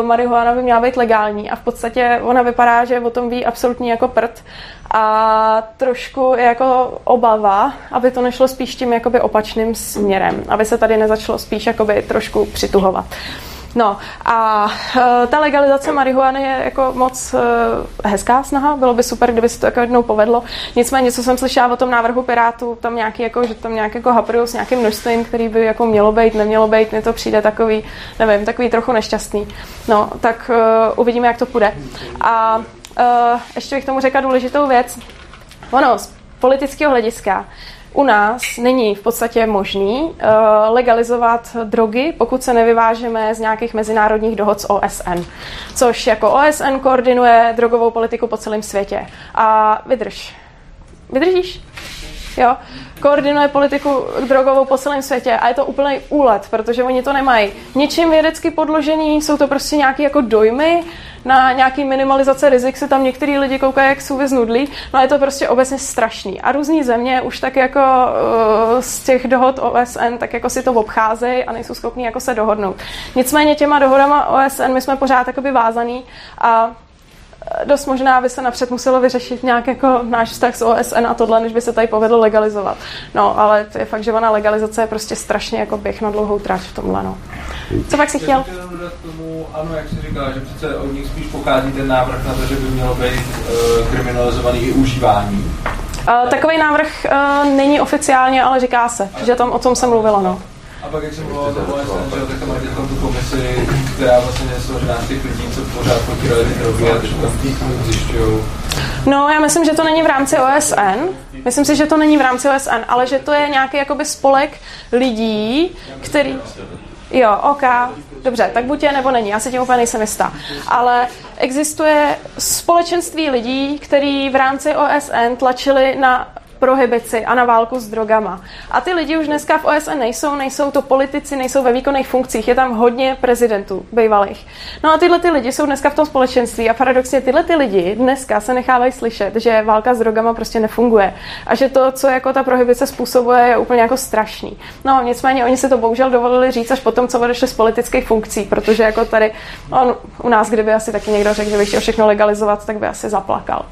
uh, marihuana by měla být legální a v podstatě ona vypadá, že o tom ví absolutně jako prd a trošku je jako obava, aby to nešlo spíš tím jakoby opačným směrem, aby se tady nezačalo spíš jakoby trošku přituhovat. No a uh, ta legalizace marihuany je jako moc uh, hezká snaha, bylo by super, kdyby se to jako jednou povedlo. Nicméně, co jsem slyšela o tom návrhu Pirátů, tam nějaký jako, že tam nějak jako haprují s nějakým množstvím, který by jako mělo být, nemělo být, mně to přijde takový, nevím, takový trochu nešťastný. No, tak uh, uvidíme, jak to půjde. A uh, ještě bych tomu řekla důležitou věc. Ono, z politického hlediska, u nás není v podstatě možný uh, legalizovat drogy, pokud se nevyvážeme z nějakých mezinárodních dohod s OSN, což jako OSN koordinuje drogovou politiku po celém světě. A vydrž. Vydržíš? Jo, koordinuje politiku drogovou po celém světě a je to úplný úlet, protože oni to nemají ničím vědecky podložený, jsou to prostě nějaké jako dojmy, na nějaký minimalizace rizik se tam některý lidi koukají, jak jsou vyznudlí, no je to prostě obecně strašný. A různý země už tak jako uh, z těch dohod OSN tak jako si to obcházejí a nejsou schopní jako se dohodnout. Nicméně těma dohodama OSN my jsme pořád takoby vázaný a dost možná by se napřed muselo vyřešit nějak jako náš vztah s OSN a tohle, než by se tady povedlo legalizovat. No, ale to je fakt, že ona legalizace je prostě strašně jako běh na dlouhou trať v tomhle, no. Co pak si chtěl? Tomu, ano, jak jsi říkala, že přece od nich spíš pochází ten návrh na to, že by mělo být uh, kriminalizovaný i užívání. Uh, takový návrh uh, není oficiálně, ale říká se, že tam o tom se mluvilo, no. A pak, jak jsem mluvil o tom OSN, že tak tam mají teď tu komisi, která vlastně je složená z těch lidí, co pořád potírali ty drogy a že tam zjišťují. No, já myslím, že to není v rámci OSN. Myslím si, že to není v rámci OSN, ale že to je nějaký jakoby spolek lidí, který... Jo, OK, dobře, tak buď je nebo není, já se tím úplně nejsem jistá. Ale existuje společenství lidí, kteří v rámci OSN tlačili na prohibici a na válku s drogama. A ty lidi už dneska v OSN nejsou, nejsou to politici, nejsou ve výkonných funkcích, je tam hodně prezidentů bývalých. No a tyhle ty lidi jsou dneska v tom společenství a paradoxně tyhle ty lidi dneska se nechávají slyšet, že válka s drogama prostě nefunguje a že to, co jako ta prohibice způsobuje, je úplně jako strašný. No nicméně oni se to bohužel dovolili říct až potom, co odešli z politických funkcí, protože jako tady on, u nás, kdyby asi taky někdo řekl, že by chtěl všechno legalizovat, tak by asi zaplakal.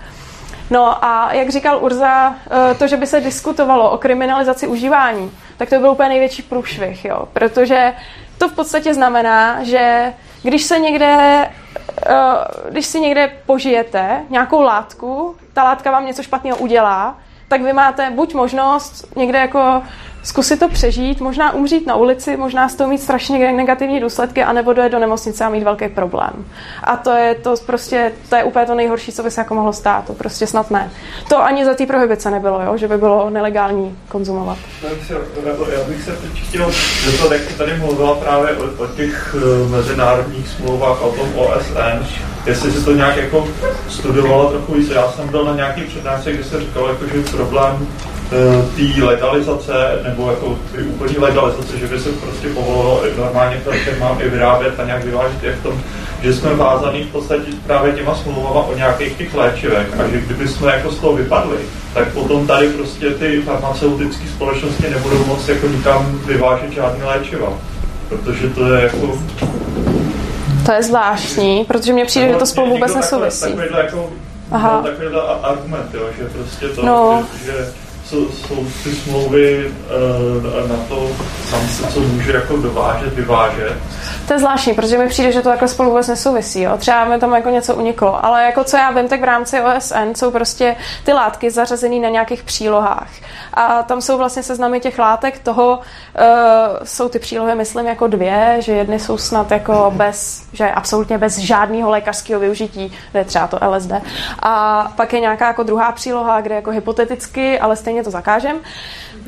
No a jak říkal Urza, eh, to, že by se diskutovalo o kriminalizaci užívání, tak to byl úplně největší průšvih, jo? protože to v podstatě znamená, že když se někde, eh, když si někde požijete nějakou látku, ta látka vám něco špatného udělá, tak vy máte buď možnost někde jako zkusit to přežít, možná umřít na ulici, možná z toho mít strašně negativní důsledky, anebo dojet do nemocnice a mít velký problém. A to je to prostě, to je úplně to nejhorší, co by se jako mohlo stát, to prostě snad ne. To ani za té prohibice nebylo, jo? že by bylo nelegální konzumovat. Já bych se teď chtěl zeptat, jak tady mluvila právě o, o těch uh, mezinárodních smlouvách o tom OSN, jestli si to nějak jako studovala trochu víc. Já jsem byl na nějaký přednášce, kde se říkal, jako, že problém Eh, té legalizace, nebo jako ty úplný legalizace, že by se prostě povolilo normálně firmám i vyrábět a nějak vyvážet je v tom, že jsme vázaný v podstatě právě těma smlouvama o nějakých těch léčivech a že kdyby jsme jako z toho vypadli, tak potom tady prostě ty farmaceutické společnosti nebudou moc jako nikam vyvážet žádný léčiva. Protože to je jako to je zvláštní, protože mně přijde, že to spolu vůbec nesouvisí. Takovýhle jako, Aha. No, takovýhle argument, jo, že prostě to, no. že, že jsou, jsou ty smlouvy uh, na to, tam se co může jako dovážet, vyvážet. To je zvláštní, protože mi přijde, že to takhle spolu vůbec nesouvisí. Jo? Třeba mi tam jako něco uniklo, ale jako co já vím, tak v rámci OSN jsou prostě ty látky zařazené na nějakých přílohách. A tam jsou vlastně seznamy těch látek, toho uh, jsou ty přílohy, myslím, jako dvě, že jedny jsou snad jako bez, že absolutně bez žádného lékařského využití, je třeba to LSD. A pak je nějaká jako druhá příloha, kde jako hypoteticky, ale stejně to zakážem.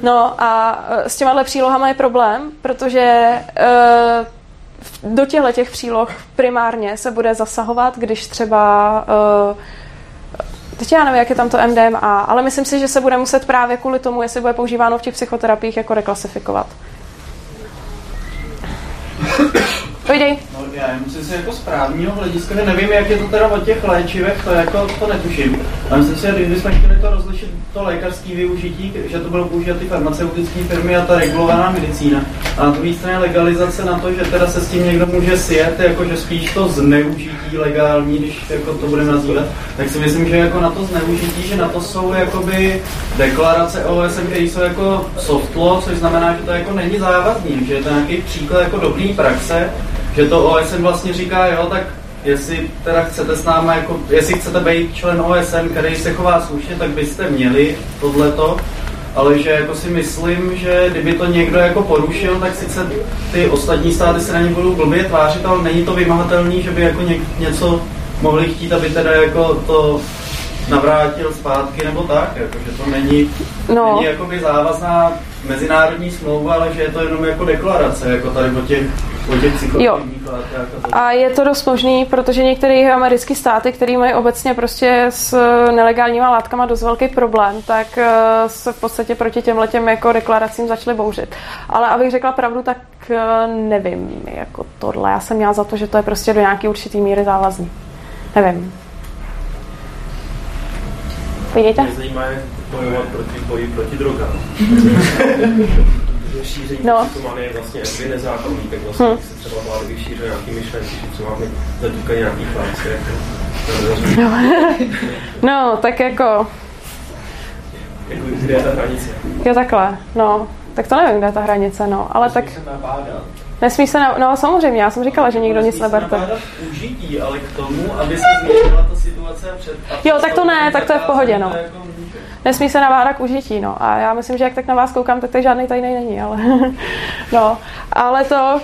No a e, s těma přílohama je problém, protože uh, do těchto těch příloh primárně se bude zasahovat, když třeba uh, teď já nevím, jak je tam to MDMA, ale myslím si, že se bude muset právě kvůli tomu, jestli bude používáno v těch psychoterapiích, jako reklasifikovat. Pojdej. No, já myslím si jako správního hlediska, že nevím, jak je to teda o těch léčivech, to jako to netuším. Ale myslím si, že kdybychom chtěli to rozlišit, to lékařské využití, že to bylo použít ty farmaceutické firmy a ta regulovaná medicína. A na druhé straně legalizace na to, že teda se s tím někdo může sjet, jako že spíš to zneužití legální, když jako to budeme nazývat, tak si myslím, že jako na to zneužití, že na to jsou jakoby deklarace OSN, které jsou jako soft law, což znamená, že to jako není závazný, že je to nějaký příklad jako dobrý praxe, že to OSN vlastně říká, jo, tak jestli teda chcete s náma, jako, jestli chcete být člen OSN, který se chová slušně, tak byste měli tohleto, ale že jako si myslím, že kdyby to někdo jako porušil, tak sice ty ostatní státy se na ně budou blbě tvářit, ale není to vymahatelný, že by jako ně, něco mohli chtít, aby teda jako to navrátil zpátky nebo tak, jako, že to není, no. není jakoby závazná mezinárodní smlouva, ale že je to jenom jako deklarace, jako tady o těch Jo. A je to dost možný, protože některé americké státy, které mají obecně prostě s nelegálníma látkama dost velký problém, tak eh, se v podstatě proti těm letěm jako deklaracím začaly bouřit. Ale abych řekla pravdu, tak eh, nevím, jako tohle. Já jsem měla za to, že to je prostě do nějaký určitý míry závazný. Nevím. Vidíte? Mě zajímá, jak bojovat proti boji proti drogám. šíření no. je vlastně jakby nezákonný, tak vlastně hmm. se třeba vlády nějaký myšlenky, že třeba mi nějaký chlapci, jako no. no, tak jako... Jako kde je ta hranice? Je takhle, no. Tak to nevím, kde je ta hranice, no, ale tak... Nesmí se, na... no samozřejmě, já jsem říkala, že nikdo nic neberte. užití, ale k tomu, aby se změnila ta situace před... Jo, tak to ne, tak to je v pohodě, no. Jako nesmí se navádat k užití, no. A já myslím, že jak tak na vás koukám, tak to žádný tajný není, ale... no, ale to...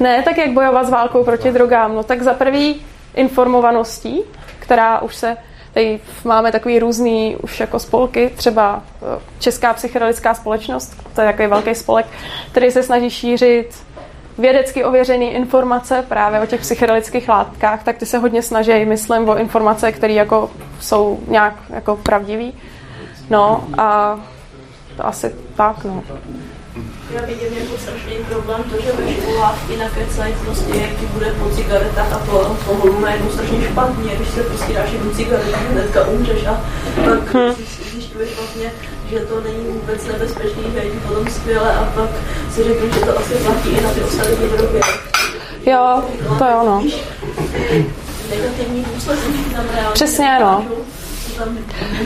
Ne, tak jak bojovat s válkou proti drogám, no tak za prvý informovaností, která už se Tady máme takový různý už jako spolky, třeba eh, Česká psychedelická společnost, to je takový velký spolek, který se snaží šířit vědecky ověřené informace právě o těch psychedelických látkách, tak ty se hodně snaží, myslím, o informace, které jako jsou nějak jako pravdivý. No a to asi tak, no. Já vidím jako strašný problém to, že ve školách i na kecají prostě, jaký bude po cigaretách a po alkoholu najednou strašně špatně, když se prostě dáš jednu cigaretu, hnedka umřeš a pak Hmm. zjišťuješ vlastně, že to není vůbec nebezpečný, že je potom skvěle a pak si řeknu, že to asi platí i na ty ostatní drogy. Jo, to jo, no. Negativní důsledky reálně Přesně, no.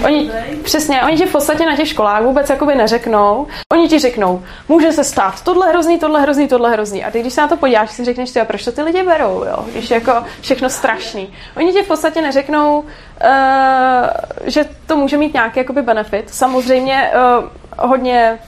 Oni, přesně, oni ti v podstatě na těch školách vůbec jakoby neřeknou. Oni ti řeknou, může se stát tohle hrozný, tohle hrozný, tohle hrozný. A ty, když se na to podíváš, si řekneš, ty, proč to ty lidi berou, jo? Když je jako všechno strašný. Oni ti v podstatě neřeknou, uh, že to může mít nějaký jakoby benefit. Samozřejmě uh, hodně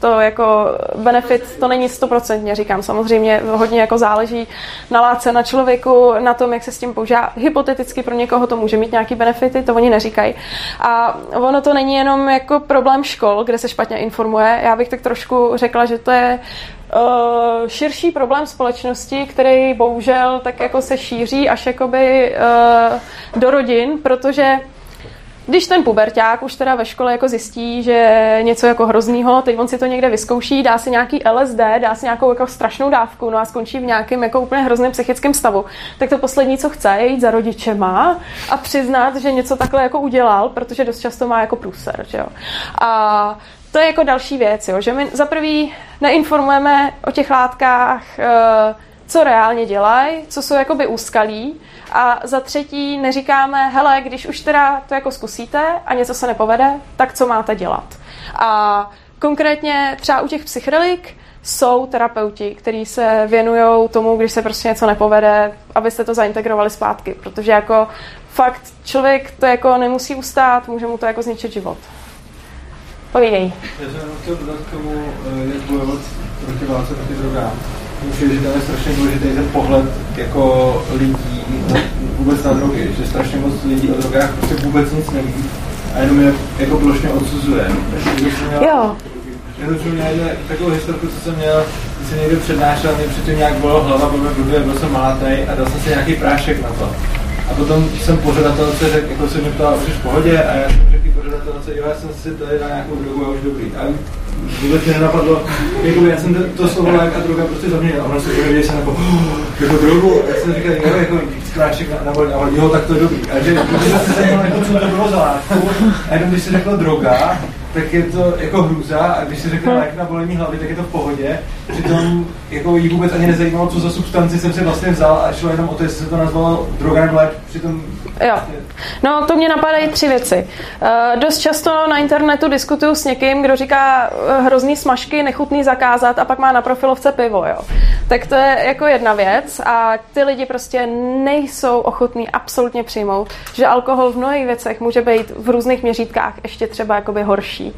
to jako benefit, to není stoprocentně, říkám, samozřejmě hodně jako záleží na látce, na člověku, na tom, jak se s tím používá. Hypoteticky pro někoho to může mít nějaký benefity, to oni neříkají. A ono to není jenom jako problém škol, kde se špatně informuje. Já bych tak trošku řekla, že to je uh, širší problém společnosti, který bohužel tak jako se šíří až jakoby uh, do rodin, protože když ten puberták už teda ve škole jako zjistí, že něco jako hroznýho, teď on si to někde vyzkouší, dá si nějaký LSD, dá si nějakou jako strašnou dávku, no a skončí v nějakém jako úplně hrozném psychickém stavu, tak to poslední, co chce, je jít za rodičema a přiznat, že něco takhle jako udělal, protože dost často má jako průser, že jo. A to je jako další věc, jo, že my za prvý neinformujeme o těch látkách, eh, co reálně dělají, co jsou jakoby úskalí a za třetí neříkáme, hele, když už teda to jako zkusíte a něco se nepovede, tak co máte dělat. A konkrétně třeba u těch psychedelik jsou terapeuti, kteří se věnují tomu, když se prostě něco nepovede, abyste to zaintegrovali zpátky, protože jako fakt člověk to jako nemusí ustát, může mu to jako zničit život. Povídej. Já jsem chtěl dodat k tomu, eh, jak bojovat proti válce, proti drogám. Myslím, že tam je strašně důležitý ten pohled jako lidí na- vůbec na drogy, že strašně moc lidí o drogách prostě vůbec nic neví a jenom je jako plošně odsuzuje. Takže jsem Jo. Já to měl takovou historku, co jsem měl, když jsem někde přednášel, mě předtím nějak bolela hlava, byl blbě, byl jsem malátej a dal jsem si nějaký prášek na to. A potom jsem pořadatelce řekl, jako se mě ptala, jsi v pohodě? A já jsem řekl pořadatelce, jo, já jsem si tady dal nějakou drogu a už dobrý. A vůbec nenapadlo, jako já jsem to, slovo lék a droga prostě zaměnil. A ona se uvěděla, že jsem jako, "Oh, jako. A já jsem říkal, jo, jako prášek na, na volně. A jo, tak to je dobrý. A že, když jsem se jako, co to bylo za látku, a jenom když se řekla droga, tak je to jako hruza a když se řekne lék na bolení hlavy, tak je to v pohodě. Přitom jako jí vůbec ani nezajímalo, co za substanci jsem si vlastně vzal a šlo jenom o to, jestli se to nazvalo droga nebo lék. Přitom Jo. No, to mě napadají tři věci. Uh, dost často na internetu diskutuju s někým, kdo říká uh, hrozný smažky, nechutný zakázat a pak má na profilovce pivo, jo. Tak to je jako jedna věc a ty lidi prostě nejsou ochotní absolutně přijmout, že alkohol v mnohých věcech může být v různých měřítkách ještě třeba jakoby horší.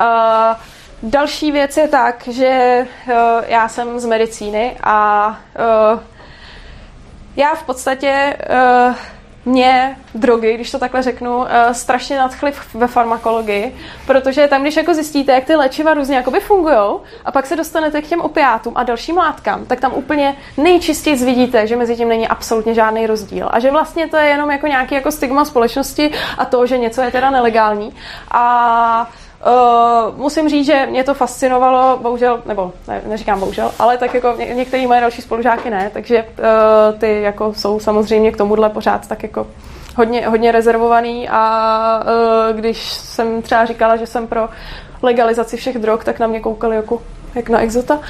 Uh, další věc je tak, že uh, já jsem z medicíny a uh, já v podstatě uh, mě drogy, když to takhle řeknu, uh, strašně nadchly ve farmakologii, protože tam, když jako zjistíte, jak ty léčiva různě jakoby fungujou a pak se dostanete k těm opiátům a dalším látkám, tak tam úplně nejčistěji vidíte, že mezi tím není absolutně žádný rozdíl a že vlastně to je jenom jako nějaký jako stigma společnosti a to, že něco je teda nelegální. A Uh, musím říct, že mě to fascinovalo, bohužel, nebo ne, neříkám bohužel, ale tak jako ně, některý moje další spolužáky ne, takže uh, ty jako jsou samozřejmě k tomuhle pořád tak jako hodně, hodně rezervovaný a uh, když jsem třeba říkala, že jsem pro legalizaci všech drog, tak na mě koukali jako jak na exota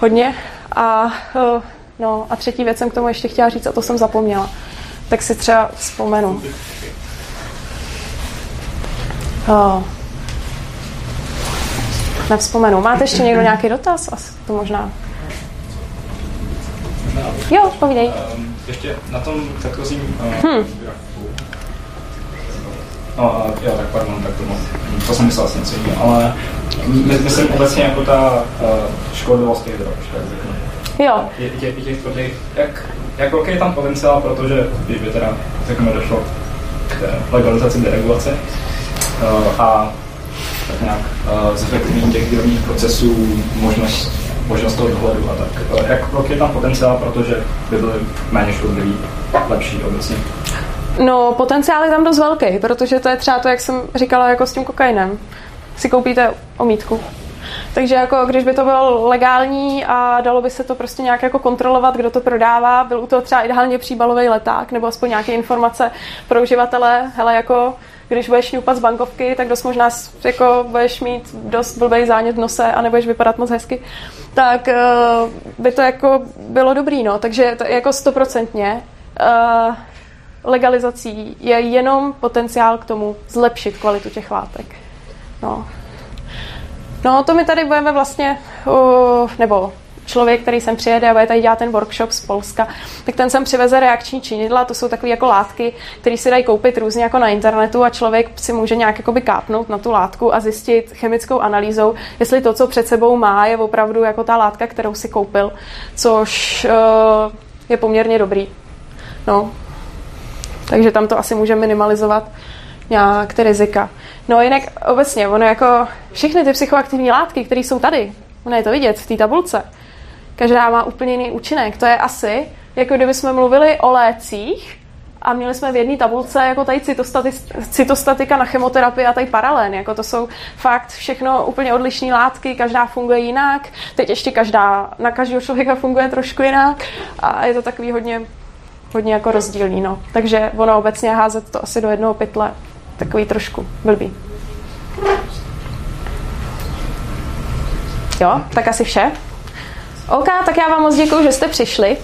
hodně a uh, no a třetí věc jsem k tomu ještě chtěla říct a to jsem zapomněla. Tak si třeba vzpomenu. Nevzpomenu. Máte ještě někdo nějaký dotaz? Asi to možná. Jo, povídej. Um, ještě na tom předchozím Hmm. No, jo, tak pardon, tak to, to jsem myslel asi něco jiného, ale my, myslím obecně jako ta uh, škodlivost těch drog, tak řeknu. Jo. Je, je, je těch tvrdých, jak, jak velký je tam potenciál, protože když by teda, řekněme, došlo k té legalizaci, deregulaci uh, a nějak uh, zefektivnění těch výrobních procesů, možnost, možnost toho dohledu a tak. Uh, jak velký je tam potenciál, protože by byly méně škodlivý, lepší obecně? No, potenciál je tam dost velký, protože to je třeba to, jak jsem říkala, jako s tím kokainem. Si koupíte omítku. Takže jako když by to bylo legální a dalo by se to prostě nějak jako kontrolovat, kdo to prodává, byl u toho třeba ideálně příbalový leták nebo aspoň nějaké informace pro uživatele, hele jako když budeš šňupat z bankovky, tak dost možná jako budeš mít dost blbý zánět v nose a nebudeš vypadat moc hezky, tak uh, by to jako bylo dobrý, no. Takže to jako stoprocentně uh, legalizací je jenom potenciál k tomu zlepšit kvalitu těch látek. No. No, to my tady budeme vlastně, uh, nebo člověk, který sem přijede a bude tady dělat ten workshop z Polska, tak ten sem přiveze reakční činidla, to jsou takové jako látky, které si dají koupit různě jako na internetu a člověk si může nějak jakoby kápnout na tu látku a zjistit chemickou analýzou, jestli to, co před sebou má, je opravdu jako ta látka, kterou si koupil, což uh, je poměrně dobrý. No. Takže tam to asi může minimalizovat nějak ty rizika. No jinak obecně, ono jako všechny ty psychoaktivní látky, které jsou tady, ono je to vidět v té tabulce, každá má úplně jiný účinek. To je asi, jako kdyby jsme mluvili o lécích a měli jsme v jedné tabulce jako tady cytostatika na chemoterapii a tady paralén. Jako to jsou fakt všechno úplně odlišné látky, každá funguje jinak, teď ještě každá, na každého člověka funguje trošku jinak a je to takový hodně, hodně jako rozdílný. No. Takže ono obecně házet to asi do jednoho pytle takový trošku blbý. Jo, tak asi vše. OK, tak já vám moc děkuji, že jste přišli.